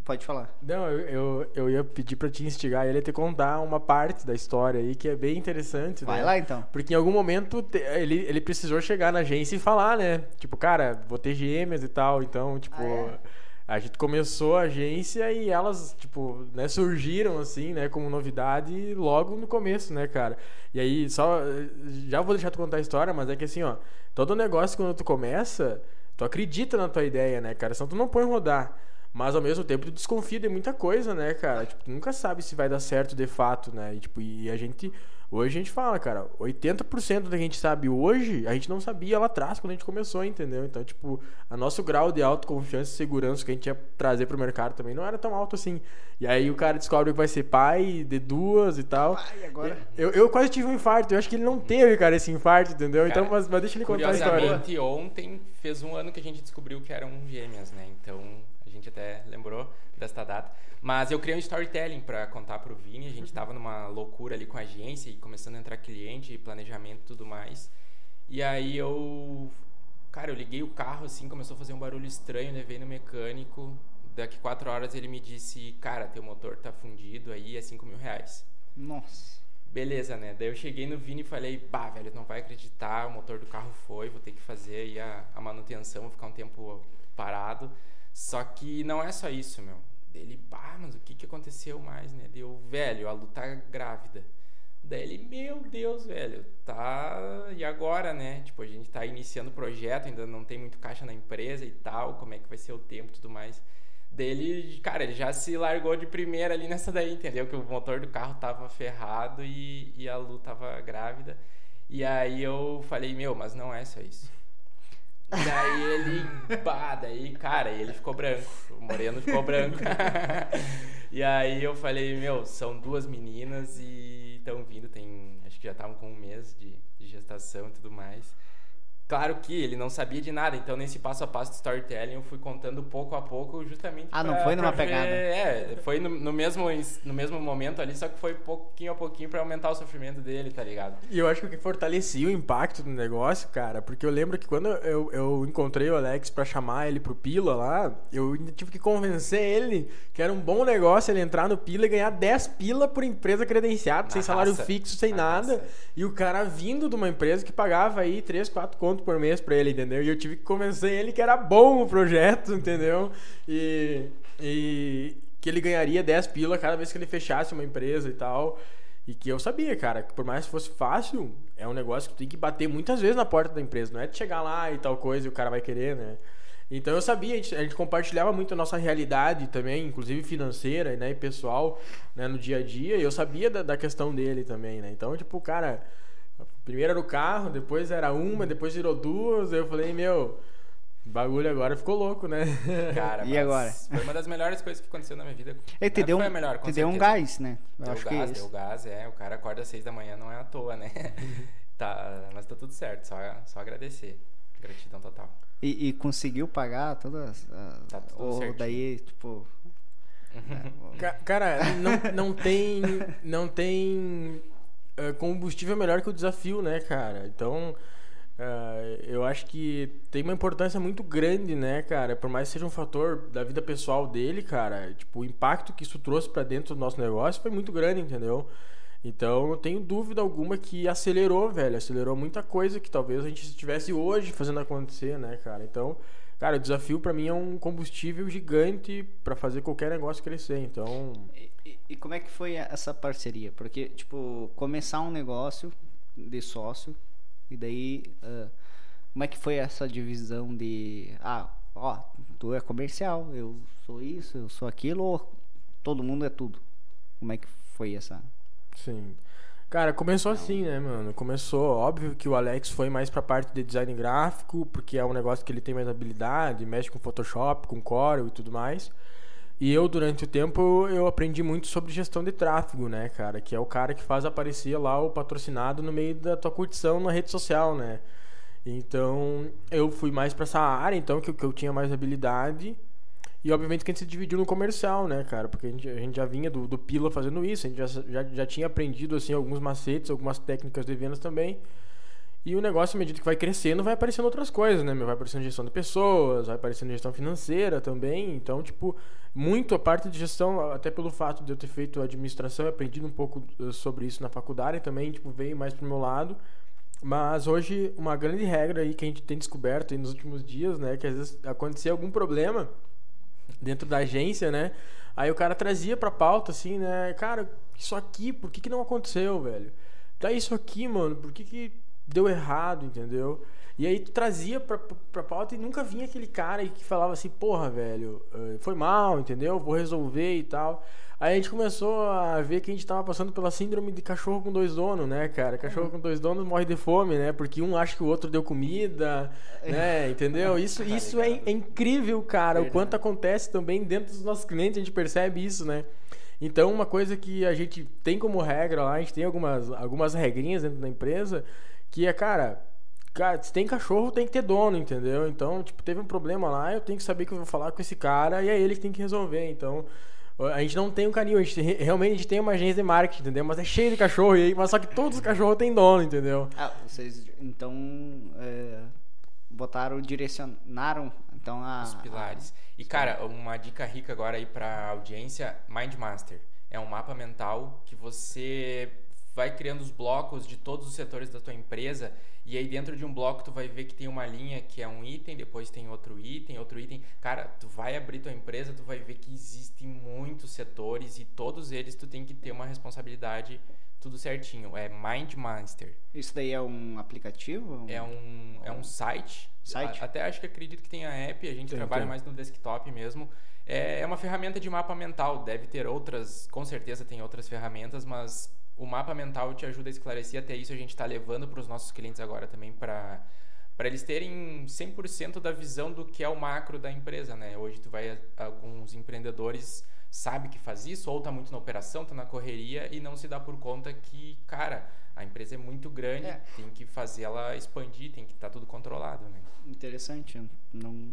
Pode falar. Não, eu, eu, eu ia pedir para te instigar ele a te contar uma parte da história aí que é bem interessante. Vai né? lá então. Porque em algum momento ele, ele precisou chegar na agência e falar, né? Tipo, cara, vou ter gêmeas e tal. Então, tipo, ah, é? a gente começou a agência e elas, tipo, né, surgiram assim, né, como novidade logo no começo, né, cara? E aí, só. Já vou deixar tu contar a história, mas é que assim, ó, todo negócio quando tu começa, tu acredita na tua ideia, né, cara? Senão tu não põe rodar. Mas ao mesmo tempo tu desconfia de muita coisa, né, cara? Tipo, tu nunca sabe se vai dar certo de fato, né? E, tipo, e a gente Hoje a gente fala, cara, 80% da que a gente sabe hoje, a gente não sabia lá atrás quando a gente começou, entendeu? Então, tipo, a nosso grau de autoconfiança e segurança que a gente ia trazer pro mercado também não era tão alto assim. E aí o cara descobre que vai ser pai de duas e tal. Pai, agora. Eu, eu quase tive um infarto, eu acho que ele não teve, cara, esse infarto, entendeu? Cara, então, mas, mas deixa ele contar a história. Curiosamente, ontem fez um ano que a gente descobriu que eram gêmeas, né? Então, a gente até lembrou desta data. Mas eu criei um storytelling para contar pro Vini. A gente Uhum. tava numa loucura ali com a agência e começando a entrar cliente, planejamento e tudo mais. E aí eu. Cara, eu liguei o carro assim, começou a fazer um barulho estranho, levei no mecânico. Daqui quatro horas ele me disse: Cara, teu motor tá fundido aí, é 5 mil reais. Nossa. Beleza, né? Daí eu cheguei no Vini e falei, bah, velho, não vai acreditar, o motor do carro foi, vou ter que fazer aí a, a manutenção, vou ficar um tempo parado. Só que não é só isso, meu. Dele, pá, mas o que que aconteceu mais, né? Deu, velho, a Lu tá grávida. Daí ele, meu Deus, velho, tá. E agora, né? Tipo, a gente tá iniciando o projeto, ainda não tem muito caixa na empresa e tal, como é que vai ser o tempo e tudo mais. Dele, cara, ele já se largou de primeira ali nessa daí, entendeu? Que o motor do carro tava ferrado e, e a Lu tava grávida. E aí eu falei, meu, mas não é só isso. Daí ele, pá, daí, cara, ele ficou branco. O moreno ficou branco. e aí eu falei, meu, são duas meninas e estão vindo, tem. Acho que já estavam com um mês de, de gestação e tudo mais. Claro que ele não sabia de nada, então nesse passo a passo do storytelling eu fui contando pouco a pouco, justamente. Ah, não pra- foi numa ver- pegada. É, foi no, no mesmo, no mesmo momento ali, só que foi pouquinho a pouquinho pra aumentar o sofrimento dele, tá ligado? E eu acho que o que fortalecia o impacto do negócio, cara, porque eu lembro que quando eu, eu encontrei o Alex pra chamar ele pro Pila lá, eu ainda tive que convencer ele que era um bom negócio ele entrar no Pila e ganhar 10 pila por empresa credenciada, Na sem salário raça. fixo, sem Na nada. raça. E o cara vindo de uma empresa que pagava aí 3, 4 conto por mês pra ele, entendeu? E eu tive que convencer ele que era bom o projeto, entendeu? E, e que ele ganharia 10 pila cada vez que ele fechasse uma empresa e tal. E que eu sabia, cara, que por mais que fosse fácil, é um negócio que tu tem que bater muitas vezes na porta da empresa. Não é de chegar lá e tal coisa e o cara vai querer, né? Então eu sabia, a gente, a gente compartilhava muito a nossa realidade também, inclusive financeira né, e pessoal, né, no dia a dia. E eu sabia da, da questão dele também, né? Então, tipo, cara, primeiro era o carro, depois era uma, depois virou duas. Aí eu falei, meu, o bagulho agora ficou louco, né? Cara, E mas agora? Foi uma das melhores coisas que aconteceu na minha vida. Ele te deu, foi um, a melhor, com te deu um gás, né? Eu Deu acho gás, que é deu gás, é. O cara acorda às seis da manhã, não é à toa, né? tá, mas tá tudo certo, só, só agradecer. Gratidão total. E, e conseguiu pagar todas. as- Tá tudo ou certinho. daí, tipo. Ca- Cara, não, não tem. Não tem eh, combustível melhor que o desafio, né, cara? Então. eh, eu acho que tem uma importância muito grande, né, cara? Por mais que seja um fator da vida pessoal dele, cara, tipo, o impacto que isso trouxe pra dentro do nosso negócio foi muito grande, entendeu? Então, não tenho dúvida alguma que acelerou, velho. Acelerou muita coisa que talvez a gente estivesse hoje fazendo acontecer, né, cara? Então, cara, o desafio pra mim é um combustível gigante pra fazer qualquer negócio crescer. Então, E, como é que foi essa parceria? Porque, tipo, começar um negócio de sócio, e daí. ah, como é que foi essa divisão de. Ah, ó, tu é comercial, eu sou isso, eu sou aquilo, ou todo mundo é tudo? Como é que foi essa. sim. Cara, começou assim, né, mano? Começou, óbvio que o Alex foi mais pra parte de design gráfico, porque é um negócio que ele tem mais habilidade, mexe com Photoshop, com Corel e tudo mais. E eu, durante o tempo, eu aprendi muito sobre gestão de tráfego, né, cara? Que é o cara que faz aparecer lá o patrocinado no meio da tua curtição na rede social, né? Então, eu fui mais pra essa área, então, que, que eu tinha mais habilidade. E, obviamente, que a gente se dividiu no comercial, né, cara? Porque a gente, a gente já vinha do, do Pila fazendo isso, a gente já, já, já tinha aprendido, assim, alguns macetes, algumas técnicas de vendas também. E o negócio, à medida que vai crescendo, vai aparecendo outras coisas, né? Vai aparecendo gestão de pessoas, vai aparecendo gestão financeira também. Então, tipo, muito a parte de gestão, até pelo fato de eu ter feito administração e aprendido um pouco eh, sobre isso na faculdade também, tipo, veio mais pro meu lado. Mas hoje, uma grande regra aí que a gente tem descoberto nos últimos dias, né? Que às vezes acontecia algum problema dentro da agência, né? Aí o cara trazia pra pauta, assim, né? Cara, isso aqui, por que, que não aconteceu, velho? Tá isso aqui, mano, por que, que deu errado, entendeu? E aí tu trazia pra, pra, pauta e nunca vinha aquele cara que falava assim, porra, velho, eh, foi mal, entendeu? Vou resolver e tal. Aí a gente começou a ver que a gente tava passando pela síndrome de cachorro com dois donos, né, cara? Cachorro com dois donos morre de fome, né? Porque um acha que o outro deu comida, né? Entendeu? Isso, isso é, é incrível, cara. O quanto acontece também dentro dos nossos clientes, a gente percebe isso, né? Então, uma coisa que a gente tem como regra lá, a gente tem algumas, algumas regrinhas dentro da empresa, que é, cara, Cara, se tem cachorro, tem que ter dono, entendeu? Então, tipo, teve um problema lá, eu tenho que saber que eu vou falar com esse cara e é ele que tem que resolver. Então, a gente não tem um canil, a gente realmente a gente tem uma agência de marketing, entendeu? Mas é cheio de cachorro aí, mas só que todos os cachorros têm dono, entendeu? Ah, vocês então é, botaram, direcionaram então a, Os pilares. E cara, uma dica rica agora aí pra audiência, Mindmaster. É um mapa mental que você vai criando os blocos de todos os setores da tua empresa e aí dentro de um bloco tu vai ver que tem uma linha que é um item, depois tem outro item, outro item. Cara, tu vai abrir tua empresa, tu vai ver que existem muitos setores e todos eles tu tem que ter uma responsabilidade tudo certinho. É MindMaster. Isso daí é um aplicativo? É um, é um site. Site? A- até acho que acredito que tenha app, a gente Tem, trabalha tem. mais no desktop mesmo. É, é uma ferramenta de mapa mental. Deve ter outras, com certeza tem outras ferramentas, mas o mapa mental te ajuda a esclarecer. Até isso a gente está levando para os nossos clientes agora também para para eles terem 100% da visão do que é o macro da empresa, né? Hoje tu vai alguns empreendedores sabe que faz isso ou tá muito na operação, tá na correria e não se dá por conta que, cara, a empresa é muito grande, É. tem que fazer ela expandir, tem que estar tudo controlado, né? Interessante. Não.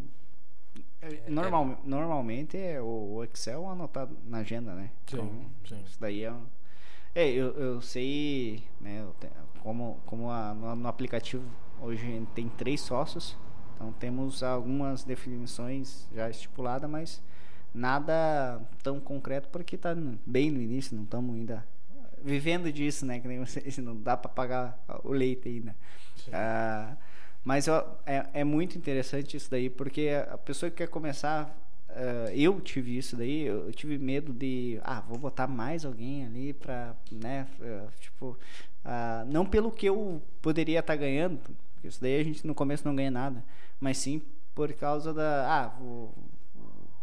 é, normal, Normalmente é o o Excel anotado na agenda, né? Sim, sim. Isso daí é. um- É, eu, eu sei, né? eu te- como como a- no, no aplicativo hoje tem três sócios, então temos algumas definições já estipuladas, mas nada tão concreto porque está bem no início, não estamos ainda vivendo disso, né? Que nem vocês, não dá para pagar o leite ainda. Ah, mas ó, é, é muito interessante isso daí, porque a pessoa que quer começar, ah, eu tive isso daí, eu tive medo de, ah, vou botar mais alguém ali pra, né, ah, tipo, ah, não pelo que eu poderia estar ganhando, porque isso daí a gente no começo não ganha nada, mas sim por causa da, ah, vou,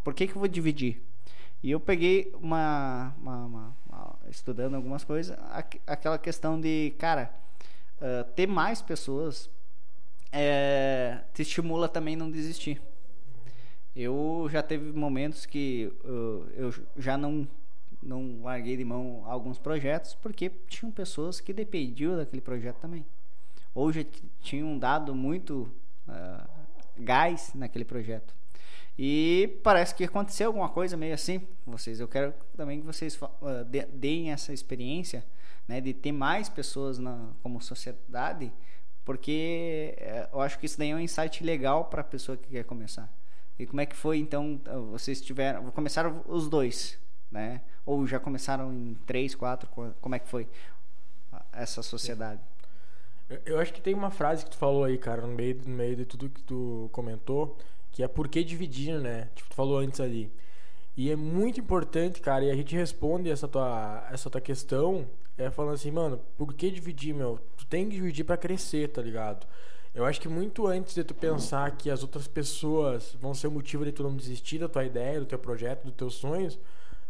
por que que eu vou dividir? E eu peguei uma, uma- uma- uma- estudando algumas coisas, aqu- aquela questão de, cara, ter mais pessoas é, te estimula também não desistir. Eu já teve momentos que uh, eu já não não larguei de mão alguns projetos porque tinham pessoas que dependiam daquele projeto também. Ou já tinham dado muito ah, gás naquele projeto. E parece que aconteceu alguma coisa meio assim com vocês. Eu quero também que vocês de- deem essa experiência né, de ter mais pessoas na, como sociedade, porque eh, eu acho que isso daí é um insight legal para a pessoa que quer começar. E como é que foi então? Vocês tiveram, começaram os dois, né? Ou já começaram em três, quatro? co- Como é que foi essa sociedade? Eu- acho que tem uma frase que tu falou aí, cara, no meio, no meio de tudo que tu comentou, que é por que dividir, né? Tipo, tu falou antes ali. E é muito importante, cara, e a gente responde essa tua, essa tua questão é falando assim, mano, por que dividir, meu? Tu tem que dividir pra crescer, tá ligado? Eu acho que muito antes de tu pensar que as outras pessoas vão ser o motivo de tu não desistir da tua ideia, do teu projeto, dos teus sonhos,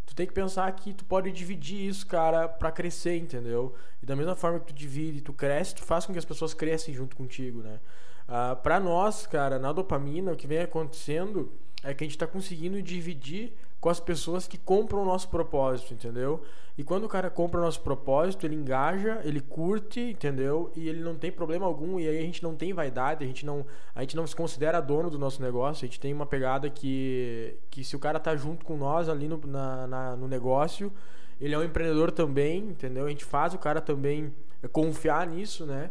tu tem que pensar que tu pode dividir isso, cara, pra crescer, entendeu? E da mesma forma que tu divide, tu cresce, tu faz com que as pessoas cresçam junto contigo, né? Ah, pra nós, cara, na dopamina, o que vem acontecendo é que a gente tá conseguindo dividir com as pessoas que compram o nosso propósito, entendeu? E quando o cara compra o nosso propósito, ele engaja, ele curte, entendeu? E ele não tem problema algum, e aí a gente não tem vaidade, a gente não, a gente não se considera dono do nosso negócio, a gente tem uma pegada que, que se o cara tá junto com nós ali no, na, na- no negócio, ele é um empreendedor também, entendeu? A gente faz o cara também confiar nisso, né?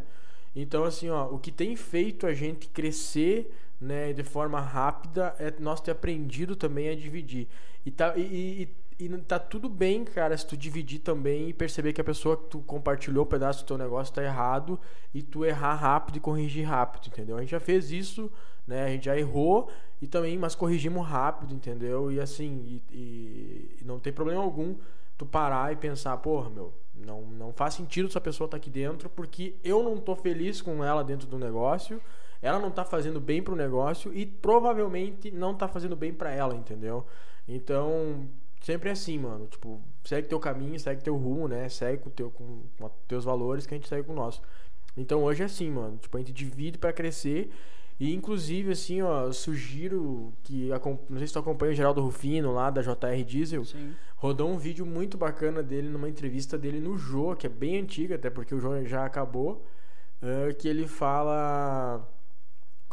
Então, assim, ó, o que tem feito a gente crescer, né, de forma rápida é nós ter aprendido também a dividir. E tá, e, e, e tá tudo bem, cara, se tu dividir também e perceber que a pessoa que tu compartilhou um pedaço do teu negócio tá errado e tu errar rápido e corrigir rápido, entendeu? A gente já fez isso, né? A gente já errou e também, mas corrigimos rápido, entendeu? E assim, e, e- não tem problema algum tu parar e pensar, porra, meu, não, não faz sentido essa pessoa estar aqui dentro porque eu não tô feliz com ela dentro do negócio. Ela não tá fazendo bem pro negócio e provavelmente não tá fazendo bem para ela, entendeu? Então, sempre é assim, mano. Tipo, segue teu caminho, segue teu rumo, né? Segue com, teu, com, com teus valores que a gente segue com o nosso. Então hoje é assim, mano. Tipo, a gente divide para crescer. E inclusive, assim, ó, sugiro que. Não sei se tu acompanha o Geraldo Rufino lá da JR Diesel. Sim. Rodou um vídeo muito bacana dele numa entrevista dele no Jô, que é bem antiga, até porque o Jô já acabou. Uh, que ele fala.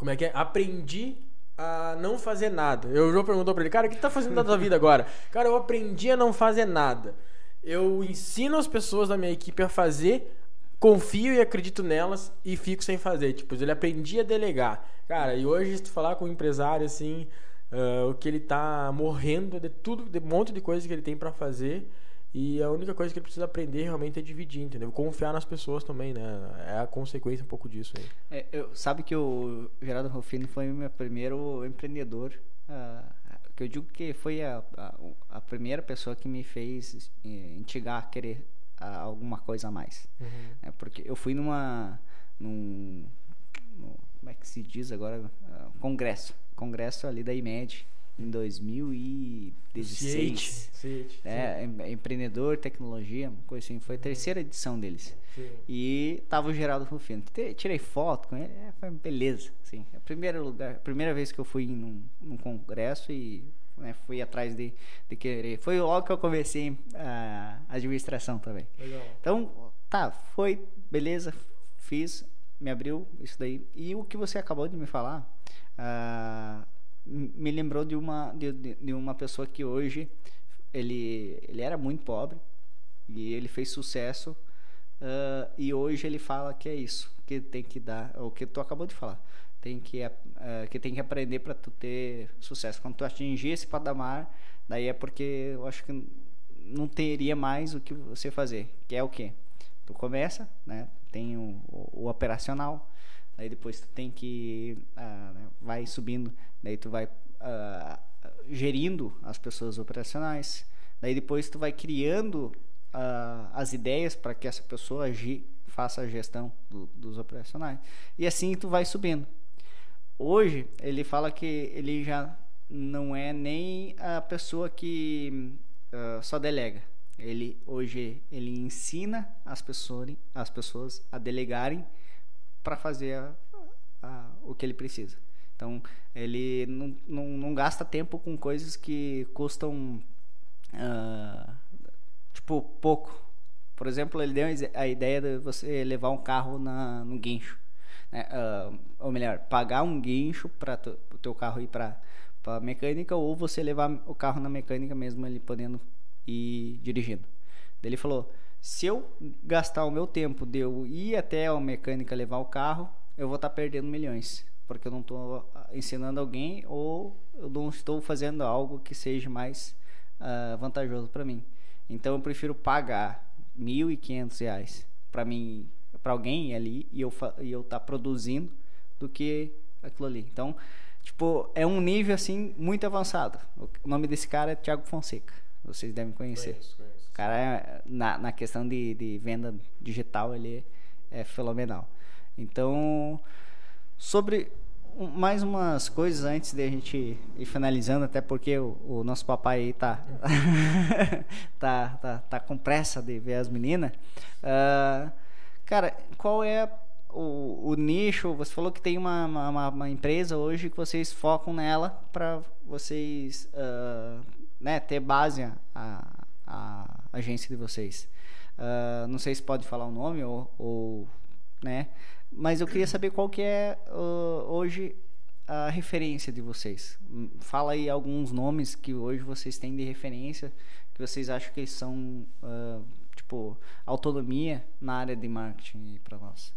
Como é que é? Aprendi a não fazer nada. Eu, o Jô perguntou pra ele, cara, o que tá fazendo da tua vida agora? Cara, eu aprendi a não fazer nada. Eu ensino as pessoas da minha equipe a fazer confio e acredito nelas e fico sem fazer. Tipo, ele aprendia a delegar. Cara, e hoje, se tu falar com um empresário assim, uh, o que ele tá morrendo de tudo, de um monte de coisas que ele tem para fazer. E a única coisa que ele precisa aprender realmente é dividir, entendeu? Confiar nas pessoas também, né? É a consequência um pouco disso aí. É, eu, sabe que o Geraldo Rufino foi o meu primeiro empreendedor. Uh, que eu digo que foi a, a, a, primeira pessoa que me fez eh, instigar a querer alguma coisa a mais. Uhum. É, porque eu fui numa. Num, no, como é que se diz agora? Uh, congresso. Congresso ali da IMED em 2016. Ciente, é, empreendedor, tecnologia, coisa assim. Foi a terceira edição deles. Sim. E tava o Geraldo Rufino. Tirei foto com ele, é, foi beleza. Assim. É a primeira lugar, a primeira vez que eu fui num, num congresso e né, fui atrás de, de querer. Foi logo que eu comecei a administração também. Legal. Então, tá, foi, beleza, fiz, me abriu isso daí. E o que você acabou de me falar uh, me lembrou de uma, de, de, uma pessoa que hoje ele, ele era muito pobre e ele fez sucesso. Uh, e hoje ele fala que é isso que tem que dar, o que tu acabou de falar tem que, uh, que tem que aprender para tu ter sucesso. Quando tu atingir esse patamar, daí é porque eu acho que não teria mais o que você fazer, que é o que? Tu começa, né? Tem o, o, o operacional, daí depois tu tem que uh, né? vai subindo, daí tu vai uh, gerindo as pessoas operacionais, daí depois tu vai criando uh, as ideias para que essa pessoa agir, faça a gestão do, dos operacionais e assim tu vai subindo hoje ele fala que ele já não é nem a pessoa que uh, só delega. Ele hoje ele ensina as pessoas, as pessoas a delegarem para fazer a, a, o que ele precisa. Então ele não, não, não, gasta tempo com coisas que custam uh, tipo pouco. Por exemplo, ele deu a ideia de você levar um carro na, no guincho né, uh, ou melhor, pagar um guincho para o teu carro ir para a mecânica ou você levar o carro na mecânica mesmo ele podendo ir dirigindo. Ele falou: se eu gastar o meu tempo de eu ir até a mecânica levar o carro, eu vou estar tá perdendo milhões, porque eu não estou ensinando alguém ou eu não estou fazendo algo que seja mais uh, vantajoso para mim. Então eu prefiro pagar R$ 1.500 para mim para alguém ali e eu e eu tá produzindo do que aquilo ali. Então, tipo, é um nível assim muito avançado. O nome desse cara é Thiago Fonseca. Vocês devem conhecer. Conheço, conheço. O cara é, na, na questão de, de venda digital ele é, é fenomenal. Então, sobre mais umas coisas antes de a gente ir finalizando, até porque o, o nosso papai aí tá, tá, tá, tá com pressa de ver as meninas. Uh, Cara, qual é o, o nicho? Você falou que tem uma, uma, uma, empresa hoje que vocês focam nela para vocês uh, né, ter base a, a agência de vocês. Uh, não sei se pode falar o nome ou, ou, né? Mas eu queria saber qual que é uh, hoje a referência de vocês. Fala aí alguns nomes que hoje vocês têm de referência que vocês acham que são uh, tipo, autonomia na área de marketing para nós.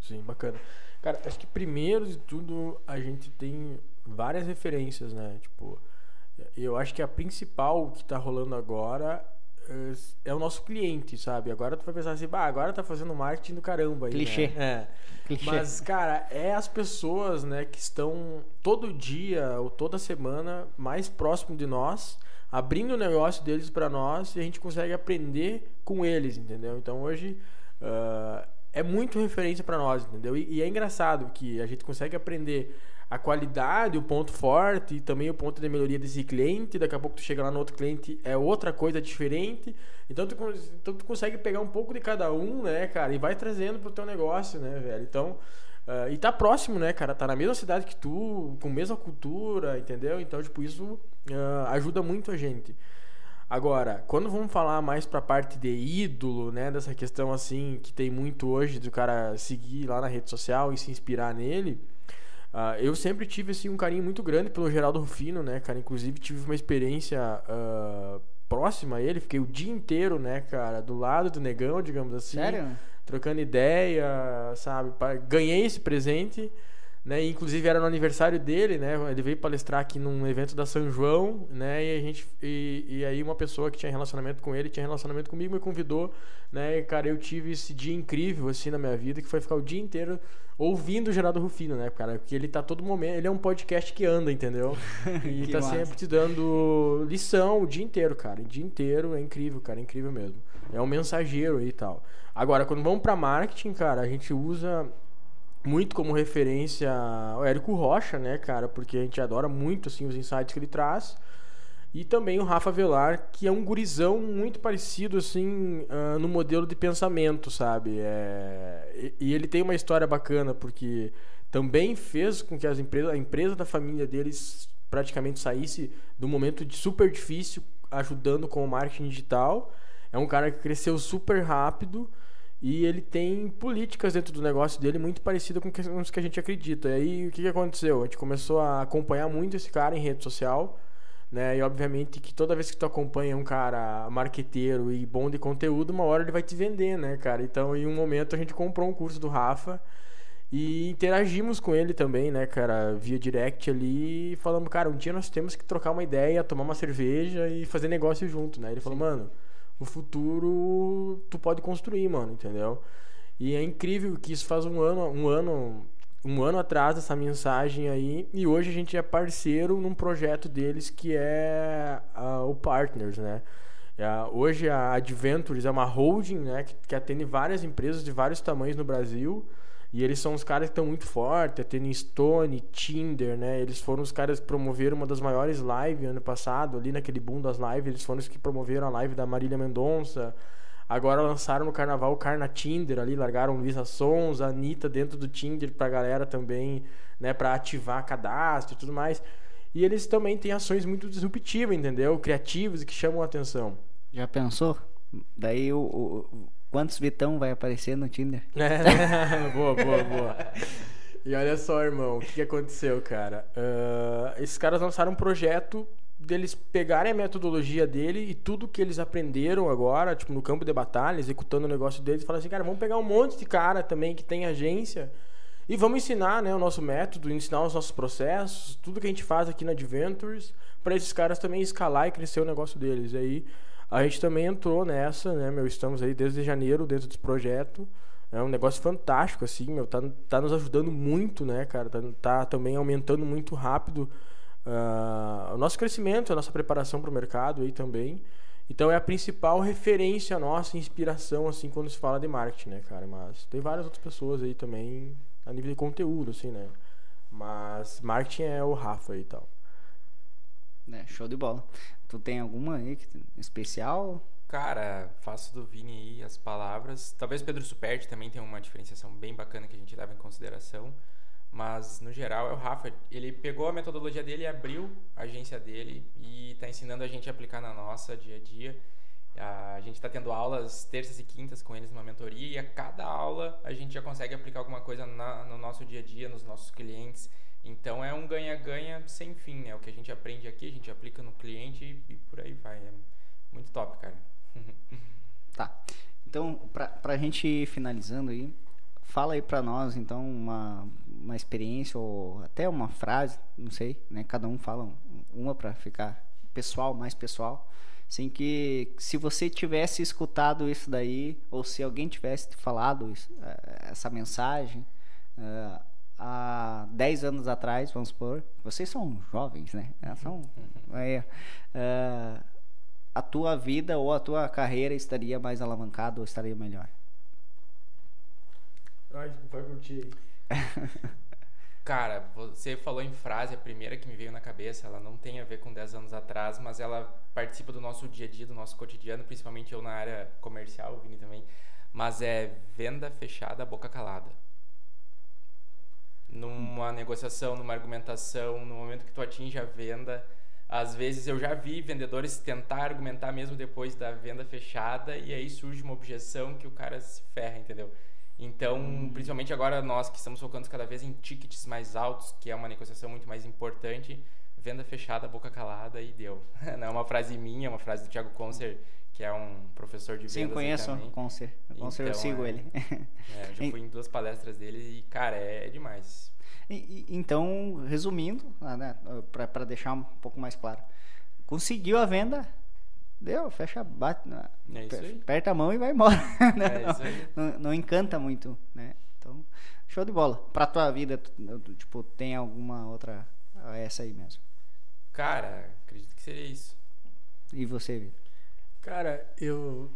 Sim, bacana. Cara, acho que primeiro de tudo a gente tem várias referências, né? Tipo, eu acho que a principal que tá rolando agora é, é o nosso cliente, sabe? Agora tu vai pensar assim, bah, agora tá fazendo marketing do caramba aí, Clichê. Né? É. Clichê. Mas, cara, é as pessoas, né, que estão todo dia ou toda semana mais próximo de nós abrindo o negócio deles para nós e a gente consegue aprender com eles, entendeu? Então hoje uh, é muito referência para nós, entendeu? E, e, é engraçado que a gente consegue aprender a qualidade, o ponto forte e também o ponto de melhoria desse cliente. Daqui a pouco tu chega lá no outro cliente, é outra coisa diferente. Então tu, então tu consegue pegar um pouco de cada um, né, cara, e vai trazendo pro teu negócio, né, velho? Então, uh, e tá próximo, né, cara? Tá na mesma cidade que tu, com a mesma cultura, entendeu? Então, tipo, isso uh, ajuda muito a gente. Agora, quando vamos falar mais pra parte de ídolo, né, dessa questão assim, que tem muito hoje do cara seguir lá na rede social e se inspirar nele, Uh, eu sempre tive assim, um carinho muito grande pelo Geraldo Rufino, né, cara? Inclusive tive uma experiência uh, próxima a ele, fiquei o dia inteiro, né, cara, do lado do negão, digamos assim. Sério? Trocando ideia, sabe? Ganhei esse presente né? inclusive era no aniversário dele, né? Ele veio palestrar aqui num evento da São João, né? E a gente e, e aí uma pessoa que tinha relacionamento com ele, tinha relacionamento comigo, me convidou, né? E, cara, eu tive esse dia incrível assim na minha vida, que foi ficar o dia inteiro ouvindo o Geraldo Rufino, né, cara? Porque ele tá todo momento, ele é um podcast que anda, entendeu? E tá massa. sempre te dando lição o dia inteiro, cara. O dia inteiro é incrível, cara, é incrível mesmo. É um mensageiro aí e tal. Agora, quando vamos para marketing, cara, a gente usa muito como referência o Érico Rocha, né, cara? Porque a gente adora muito, assim, os insights que ele traz. E também o Rafa Velar, que é um gurizão muito parecido, assim, uh, no modelo de pensamento, sabe? É... E, ele tem uma história bacana, porque também fez com que as empresas, a empresa da família deles praticamente saísse do momento de super difícil, ajudando com o marketing digital. É um cara que cresceu super rápido, e ele tem políticas dentro do negócio dele muito parecidas com os que a gente acredita. E aí o que, que aconteceu? A gente começou a acompanhar muito esse cara em rede social. Né? E obviamente que toda vez que tu acompanha um cara marqueteiro e bom de conteúdo, uma hora ele vai te vender, né, cara? Então, em um momento a gente comprou um curso do Rafa e interagimos com ele também, né, cara, via direct ali, falando, cara, um dia nós temos que trocar uma ideia, tomar uma cerveja e fazer negócio junto, né? Ele falou, mano, o futuro tu pode construir, mano, entendeu? E é incrível que isso faz um ano, um ano, um ano atrás dessa mensagem aí, e hoje a gente é parceiro num projeto deles que é o Partners, né? É, hoje a Adventures é uma holding, né, que, que atende várias empresas de vários tamanhos no Brasil. E eles são os caras que estão muito fortes, tendo Stone, Tinder, né? Eles foram os caras que promoveram uma das maiores lives ano passado, ali naquele boom das lives, eles foram os que promoveram a live da Marília Mendonça. Agora lançaram no carnaval o Carna Tinder ali, largaram Luísa Sons, a Anitta dentro do Tinder pra galera também, né, pra ativar cadastro e tudo mais. E eles também têm ações muito disruptivas, entendeu? Criativas que chamam a atenção. Já pensou? Daí o, o Quantos Vitão vai aparecer no Tinder? É, boa, boa, boa. E olha só, irmão, o que, aconteceu, cara? Uh, esses caras lançaram um projeto deles pegarem a metodologia dele e tudo que eles aprenderam agora, tipo, no campo de batalha, executando o negócio deles, e falar assim, cara, vamos pegar um monte de cara também que tem agência e vamos ensinar né, o nosso método, ensinar os nossos processos, tudo que a gente faz aqui na Adventures, para esses caras também escalar e crescer o negócio deles. E aí a gente também entrou nessa, né, meu? Estamos aí desde janeiro dentro desse projeto. É um negócio fantástico, assim, meu. Tá, tá nos ajudando muito, né, cara? Tá, tá também aumentando muito rápido uh, o nosso crescimento, a nossa preparação para o mercado aí também. Então é a principal referência nossa, inspiração, assim, quando se fala de marketing, né, cara? Mas tem várias outras pessoas aí também a nível de conteúdo, assim, né? Mas marketing é o Rafa e tal. É, show de bola. Tu tem alguma aí especial? Cara, faço do Vini aí as palavras. Talvez Pedro Superti também tenha uma diferenciação bem bacana que a gente leva em consideração. Mas, no geral, é o Rafa. Ele pegou a metodologia dele, abriu a agência dele e está ensinando a gente a aplicar na nossa dia a dia. A gente está tendo aulas terças e quintas com eles numa mentoria e a cada aula a gente já consegue aplicar alguma coisa na, no nosso dia a dia, nos nossos clientes. Então é um ganha-ganha sem fim, né? O que a gente aprende aqui, a gente aplica no cliente e, e por aí vai. É muito top, cara. tá. Então, pra, pra gente finalizando aí, fala aí pra nós, então, uma, uma experiência ou até uma frase, não sei, né? Cada um fala uma pra ficar pessoal, mais pessoal. Assim que se você tivesse escutado isso daí, ou se alguém tivesse falado isso, eh, essa mensagem, uh, há 10 anos atrás, vamos supor, vocês são jovens, né? É, são, é, uh, a tua vida ou a tua carreira estaria mais alavancada ou estaria melhor? Ai, vai curtir aí. Cara, você falou em frase, a primeira que me veio na cabeça, ela não tem a ver com 10 anos atrás, mas ela participa do nosso dia a dia, do nosso cotidiano, principalmente eu na área comercial, o Vini também. Mas é venda fechada, boca calada. Numa negociação, numa argumentação, no momento que tu atinge a venda, às vezes eu já vi vendedores tentar argumentar mesmo depois da venda fechada e aí surge uma objeção que o cara se ferra, entendeu? Então, hum. principalmente agora nós que estamos focando cada vez em tickets mais altos, que é uma negociação muito mais importante, venda fechada, boca calada e deu. Não é uma frase minha, é uma frase do Thiago Concer, que é um professor de vendas. Sim, conheço o Concer. Concer então, eu sigo é, ele. É, já fui em duas palestras dele e, cara, é, é demais. E, então, resumindo, né, para deixar um pouco mais claro, conseguiu a venda, Deu, fecha, bate, né? é aperta a mão e vai embora. É não, não, não, encanta muito, né? Então, show de bola. Pra tua vida, tipo, tem alguma outra ah, essa aí mesmo? Cara, acredito que seria isso. E você, Vitor? Cara, eu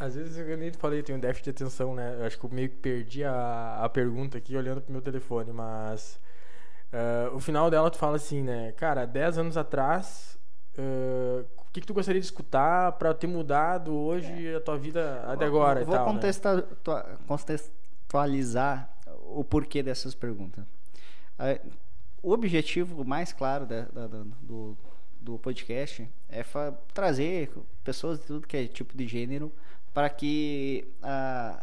às vezes eu nem falei, tenho déficit de atenção, né? Eu acho que eu meio que perdi a, a pergunta aqui olhando pro meu telefone, mas uh, o final dela tu fala assim, né? Cara, 10 anos atrás, uh, o que, que tu gostaria de escutar para ter mudado hoje é. a tua vida até agora? Vou tal, né? contextualizar o porquê dessas perguntas. O objetivo mais claro da, do, do podcast é trazer pessoas de tudo que é tipo de gênero para que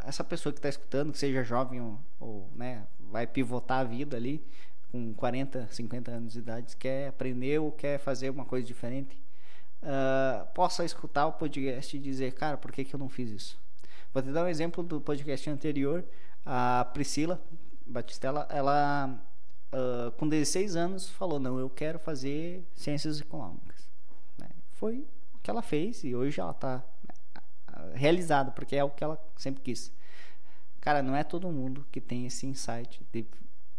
essa pessoa que está escutando, que seja jovem ou, ou né, vai pivotar a vida ali com 40, 50 anos de idade, quer aprender ou quer fazer uma coisa diferente, uh, possa escutar o podcast e dizer, cara, por que, que eu não fiz isso? Vou te dar um exemplo do podcast anterior. A Priscila Batistella, ela uh, com 16 anos falou, não, eu quero fazer ciências econômicas. Né? Foi o que ela fez e hoje ela está né, realizada, porque é o que ela sempre quis. Cara, não é todo mundo que tem esse insight de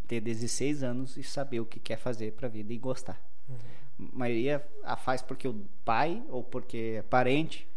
ter 16 anos e saber o que quer fazer para a vida e gostar. Uhum maioria a faz porque o pai ou porque é parente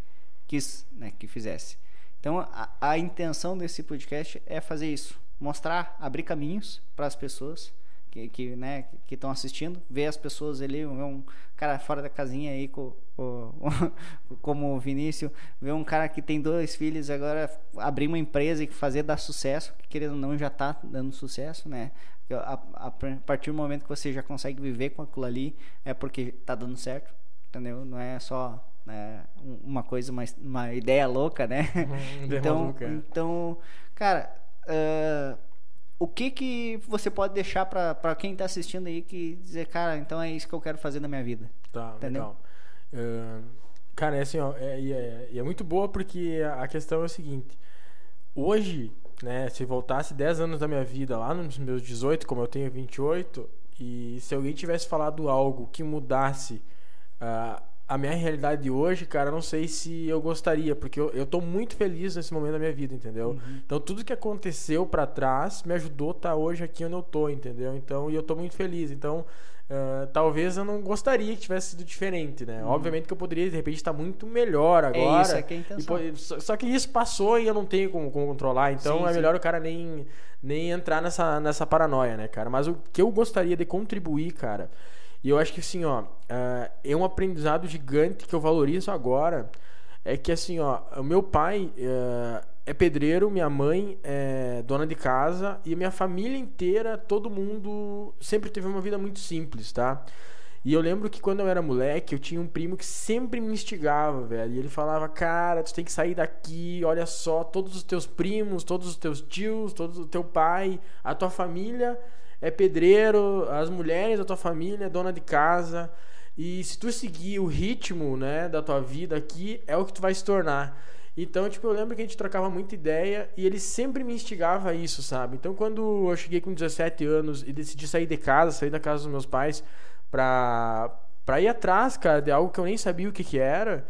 quis né, que fizesse. Então a, a intenção desse podcast é fazer isso, mostrar, abrir caminhos para as pessoas que que né, que estão assistindo, ver as pessoas ali, ver um cara fora da casinha aí com, com, como o Vinícius, ver um cara que tem dois filhos agora abrir uma empresa e fazer dar sucesso, que querendo ou não já está dando sucesso, né? A, a, a, partir do momento que você já consegue viver com aquilo ali, é porque tá dando certo, entendeu? Não é só né, uma coisa, uma, uma ideia louca, né? Uhum, então, maluca. então, cara, uh, o que que você pode deixar para quem tá assistindo aí que dizer, cara, então é isso que eu quero fazer na minha vida? Tá, entendeu? legal. Uh, cara, é assim, ó, é, é, é muito boa porque a questão é o seguinte: hoje né? Se voltasse 10 anos da minha vida lá nos meus 18, como eu tenho 28, e se alguém tivesse falado algo que mudasse uh, a minha realidade de hoje, cara, não sei se eu gostaria, porque eu, eu tô muito feliz nesse momento da minha vida, entendeu? Uhum. Então tudo que aconteceu para trás me ajudou a estar tá hoje aqui onde eu tô, entendeu? Então, e eu tô muito feliz. Então, Uh, talvez eu não gostaria que tivesse sido diferente, né? Uhum. Obviamente que eu poderia, de repente, estar muito melhor agora. É isso é que é a intenção. E, só, só, que isso passou e eu não tenho como, como controlar, então sim, é sim. melhor o cara nem, nem entrar nessa, nessa paranoia, né, cara? Mas o que eu gostaria de contribuir, cara, e eu acho que assim, ó, uh, é um aprendizado gigante que eu valorizo agora, é que assim, ó, o meu pai, uh, é pedreiro, minha mãe é dona de casa e minha família inteira, todo mundo sempre teve uma vida muito simples, tá? E eu lembro que quando eu era moleque, eu tinha um primo que sempre me instigava, velho. E ele falava: Cara, tu tem que sair daqui, olha só, todos os teus primos, todos os teus tios, todo o teu pai, a tua família é pedreiro, as mulheres da tua família é dona de casa. E se tu seguir o ritmo, né, da tua vida aqui, é o que tu vai se tornar. Então, tipo, eu lembro que a gente trocava muita ideia e ele sempre me instigava a isso, sabe? Então, quando eu cheguei com 17 anos e decidi sair de casa, sair da casa dos meus pais pra, pra ir atrás, cara, de algo que eu nem sabia o que que era,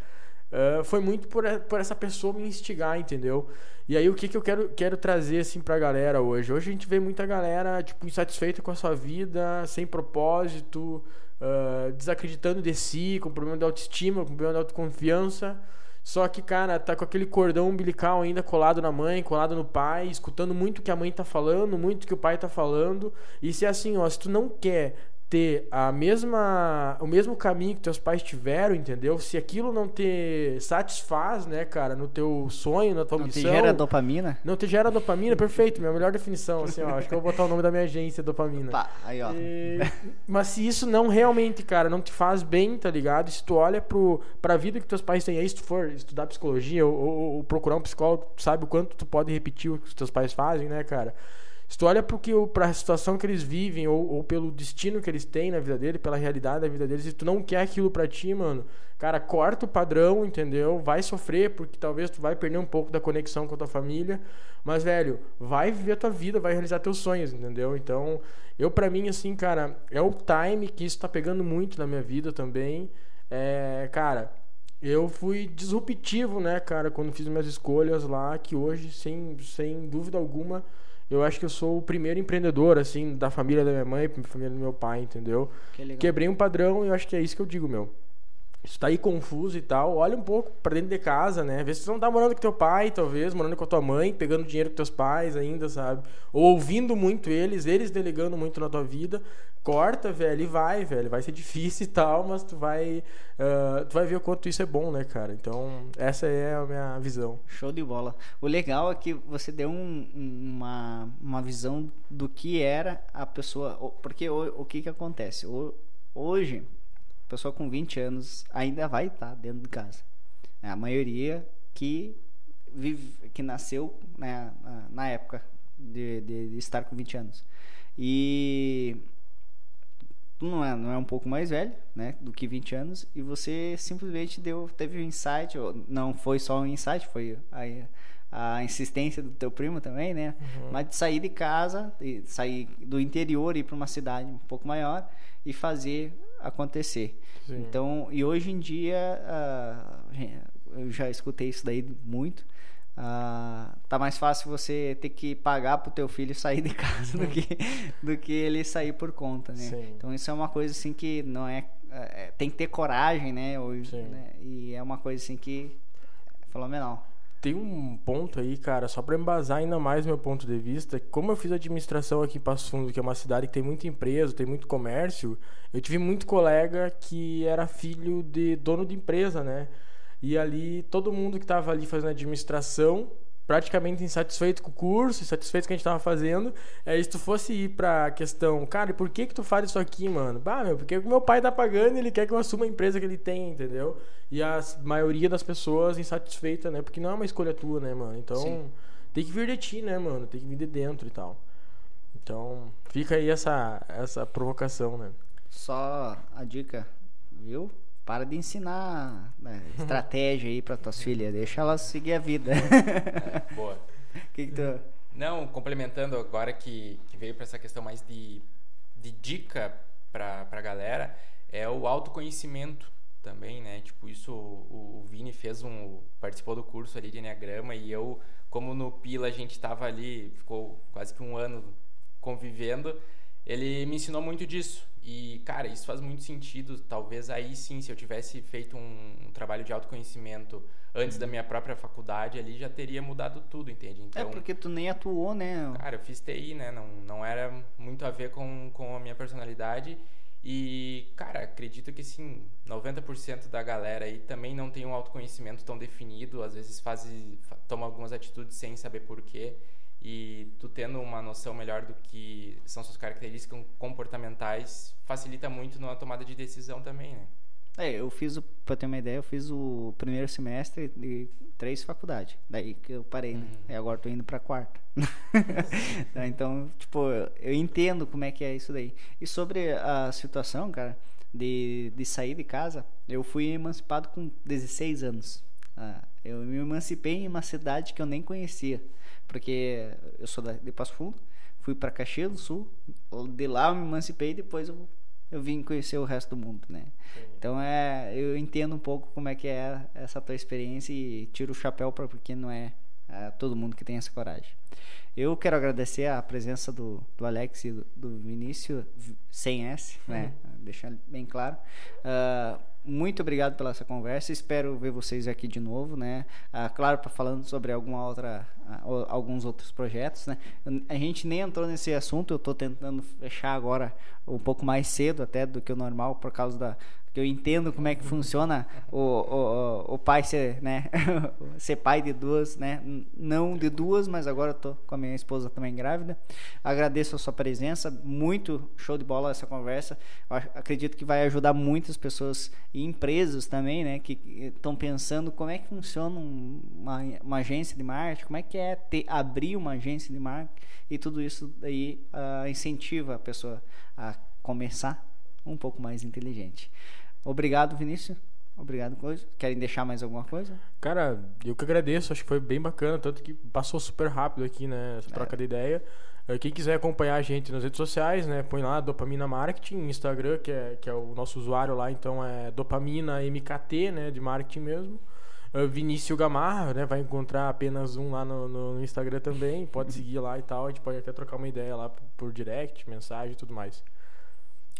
uh, foi muito por, por essa pessoa me instigar, entendeu? E aí, o que que eu quero, quero trazer, assim, pra galera hoje? Hoje a gente vê muita galera, tipo, insatisfeita com a sua vida, sem propósito, uh, desacreditando de si, com problema de autoestima, com problema de autoconfiança Só que, cara, tá com aquele cordão umbilical ainda colado na mãe, colado no pai, escutando muito o que a mãe tá falando, muito o que o pai tá falando. E se é assim, ó, se tu não quer ter a mesma o mesmo caminho que teus pais tiveram, entendeu? Se aquilo não te satisfaz, né, cara, no teu sonho, na tua Não missão, te gera dopamina? não te gera dopamina, perfeito, minha melhor definição, assim, ó, acho que eu vou botar o nome da minha agência, dopamina. Pá, aí ó. E- mas se isso não realmente, cara, não te faz bem, tá ligado? Se tu olha pro, pra vida que teus pais têm aí, se tu for estudar psicologia ou, ou- ou procurar um psicólogo, tu sabe o quanto tu pode repetir o que os teus pais fazem, né, cara? Se tu olha o- pra situação que eles vivem ou, ou pelo destino que eles têm na vida dele, pela realidade da vida deles, e tu não quer aquilo pra ti, mano, cara, corta o padrão, entendeu? Vai sofrer, porque talvez tu vai perder um pouco da conexão com a tua família, mas, velho, vai viver a tua vida, vai realizar teus sonhos, entendeu? Então, eu, pra mim, assim, cara, é o time que isso tá pegando muito na minha vida também. É, cara, eu fui disruptivo, né, cara, quando fiz minhas escolhas lá, que hoje, sem, sem dúvida alguma, eu acho que eu sou o primeiro empreendedor, assim, da família da minha mãe, da família do meu pai, entendeu? Que legal. Quebrei um padrão e eu acho que é isso que eu digo, meu. Isso tá aí confuso e tal. Olha um pouco pra dentro de casa, né? Vê se você não tá morando com teu pai, talvez, morando com a tua mãe, pegando dinheiro com teus pais ainda, sabe? Ou ouvindo muito eles, eles delegando muito na tua vida. Corta, velho, e vai, velho. Vai ser difícil e tal, mas tu vai. ah, tu vai ver o quanto isso é bom, né, cara? Então, essa é a minha visão. Show de bola. O legal é que você deu um- um- uma, uma visão do que era a pessoa. Porque o, o que que acontece? O- hoje, a pessoa com 20 anos ainda vai estar dentro de casa. É a maioria que, vive, que nasceu né, na época de, de- de estar com 20 anos. E tu não é, não é um pouco mais velho, né, do que 20 anos, e você simplesmente deu, teve um insight, ou não foi só um insight, foi a, a insistência do teu primo também, né, mas de sair de casa, de sair do interior e ir para uma cidade um pouco maior e fazer acontecer. Sim. Então, e hoje em dia, ah, eu já escutei isso daí muito. Ah, tá mais fácil você ter que pagar pro teu filho sair de casa do que, do que ele sair por conta, né? Sim. Então isso é uma coisa assim que não é, é, tem que ter coragem, né? Ou, né? E é uma coisa assim que é fenomenal. Tem um ponto aí, cara, só pra embasar ainda mais meu ponto de vista, como eu fiz administração aqui em Passo Fundo, que é uma cidade que tem muita empresa, tem muito comércio, eu tive muito colega que era filho de dono de empresa, né? E ali, todo mundo que tava ali fazendo administração, praticamente insatisfeito com o curso, insatisfeito com o que a gente tava fazendo, é, se tu fosse ir pra questão, cara, e por que que tu faz isso aqui, mano? Bah, meu, porque o meu pai tá pagando e ele quer que eu assuma a empresa que ele tem, entendeu? E a maioria das pessoas insatisfeita, né? Porque não é uma escolha tua, né, mano? Então, Sim. tem que vir de ti, né, mano? Tem que vir de dentro e tal. Então, fica aí essa, essa provocação, né? Só a dica, viu? Para de ensinar né, estratégia aí para tuas filhas, deixa elas seguir a vida. É, boa. que que tu... Não, complementando agora que, que veio para essa questão mais de, de dica para a galera, é o autoconhecimento também, né? Tipo, isso o, o Vini fez um. participou do curso ali de Enneagrama e eu, como no Pila a gente estava ali, ficou quase que um ano convivendo, ele me ensinou muito disso. E, cara, isso faz muito sentido. Talvez aí sim, se eu tivesse feito um, um trabalho de autoconhecimento antes da minha própria faculdade ali, já teria mudado tudo, entende? É porque tu nem atuou, né? Cara, eu fiz TI, né? Não, não era muito a ver com, com a minha personalidade. E, cara, acredito que sim, 90% da galera aí também não tem um autoconhecimento tão definido, às vezes faz, fa- toma algumas atitudes sem saber porquê. E tu tendo uma noção melhor do que são suas características comportamentais, facilita muito na tomada de decisão também, né? É, eu fiz, o, pra ter uma ideia, eu fiz o primeiro semestre de três faculdades. Daí que eu parei, né? Uhum. E agora tô indo pra quarta. Tá, então, tipo, eu entendo como é que é isso daí. E sobre a situação, cara, de, de sair de casa, eu fui emancipado com 16 anos. Ah, eu me emancipei em uma cidade que eu nem conhecia. Porque eu sou da- de Passo Fundo, fui pra Caxias do Sul, de lá eu me emancipei e depois eu, eu vim conhecer o resto do mundo, né? Então é, eu entendo um pouco como é que é essa tua experiência e tiro o chapéu para porque não é, é todo mundo que tem essa coragem. Eu quero agradecer a presença do, do Alex e do, do Vinícius, vi- sem S, né? Deixar bem claro. Ah, muito obrigado pela essa conversa. Espero ver vocês aqui de novo, né? Ah, claro, para falando sobre alguma outra, ah, alguns outros projetos, né? A gente nem entrou nesse assunto. Eu estou tentando fechar agora um pouco mais cedo até do que o normal por causa da que eu entendo como é que funciona o, o, o- pai ser, né? ser pai de duas, né? Não de duas, mas agora eu tô com a minha esposa também grávida. Agradeço a sua presença, muito show de bola essa conversa. Eu ac- acredito que vai ajudar muitas pessoas e empresas também, né? Que estão pensando como é que funciona um- uma, uma agência de marketing, como é que é ter, abrir uma agência de marketing e tudo isso aí ah, incentiva a pessoa a começar um pouco mais inteligente. Obrigado, Vinícius. Obrigado, coisa. Querem deixar mais alguma coisa? Cara, eu que agradeço, acho que foi bem bacana, tanto que passou super rápido aqui, né, essa troca de ideia. Eh, Quem quiser acompanhar a gente nas redes sociais, né, põe lá Dopamina Marketing, Instagram, que é, que é o nosso usuário lá, então é Dopamina MKT, né, de marketing mesmo. Eh, Vinícius Gamarra, né, vai encontrar apenas um lá no, no Instagram também, pode seguir lá e tal, a gente pode até trocar uma ideia lá por, por direct, mensagem e tudo mais.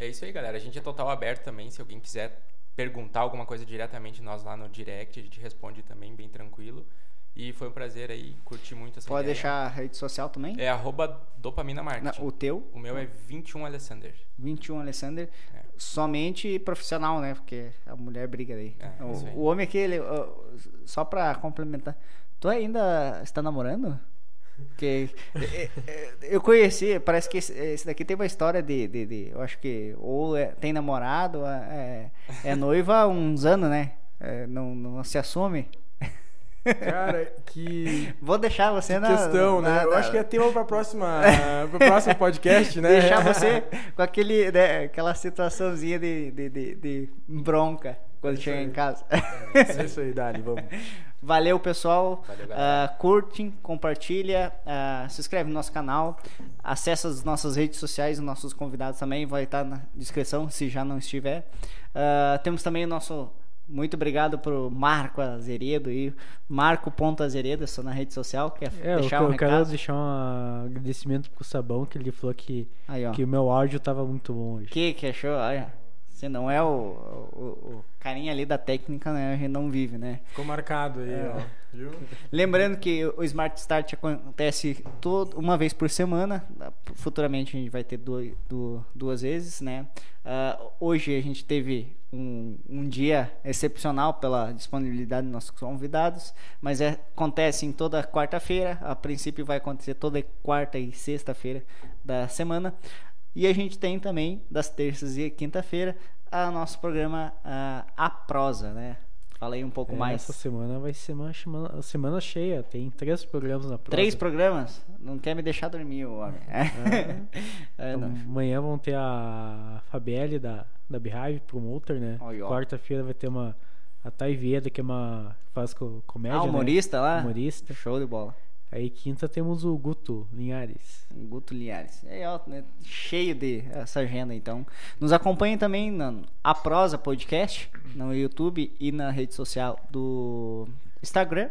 É isso aí, galera. A gente é total aberto também. Se alguém quiser perguntar alguma coisa diretamente, nós lá no direct, a gente responde também, bem tranquilo. E foi um prazer aí, curti muito essa Pode ideia. deixar a rede social também? É arroba dopamina marketing. Na- o teu, O meu é 21 Alessander. 21 Alessander, É. somente profissional, né? Porque a mulher briga daí. É, o, o homem aqui, ele, só pra complementar, tu ainda está namorando? Porque é, é, eu conheci, parece que esse, esse daqui tem uma história de, de, de- eu acho que ou é- tem namorado, é, é noiva há uns anos, né? É, não, não se assume. Cara, que Vou deixar você na questão, né? na- Eu na- acho que é tema para próxima, pro próximo podcast, né? deixar você com aquele, né, aquela situaçãozinha de, de, de, de bronca quando chegar aí. em casa. É isso aí, Dali, vamos. Valeu, pessoal. Valeu, galera. Ah, curte, compartilha, ah, se inscreve no nosso canal, acessa as nossas redes sociais, os nossos convidados também, vai estar na descrição se já não estiver. Ah, temos também o nosso. Muito obrigado pro Marco Azeredo e Marco Ponto Azeredo, só na rede social. Quer É, eu, deixar um eu quero deixar um agradecimento pro Sabão, que ele falou que, Aí, que o meu áudio tava muito bom hoje. Que que achou? Olha, se não é o, o, o carinha ali da técnica, né? A gente não vive, né? Ficou marcado aí, É. ó. Viu? Lembrando que o Smart Start acontece todo, uma vez por semana. Futuramente a gente vai ter du- du- duas vezes, né? Ah, hoje a gente teve um, um dia excepcional pela disponibilidade dos nossos convidados, mas é- acontece em toda quarta-feira. A princípio vai acontecer toda quarta e sexta-feira da semana. E a gente tem também das terças e quinta-feira a nosso programa ah, A Prosa, né? Falei um pouco É, mais. Essa semana vai ser uma semana, semana cheia, tem três programas na próxima. Três programas? Não quer me deixar dormir, o homem. É, não. Amanhã vão ter a Fabielle da, da Beehive Promoter, né? Aí. Quarta-feira vai ter uma. A Thay Vieda, que é uma. faz co- comédia. Ah, né? humorista lá? Humorista. Show de bola. Aí quinta temos o Guto Linhares. Guto Liares. É, ó, né, cheio de essa agenda, então. Nos acompanhem também na A Prosa Podcast, no YouTube e na rede social do Instagram.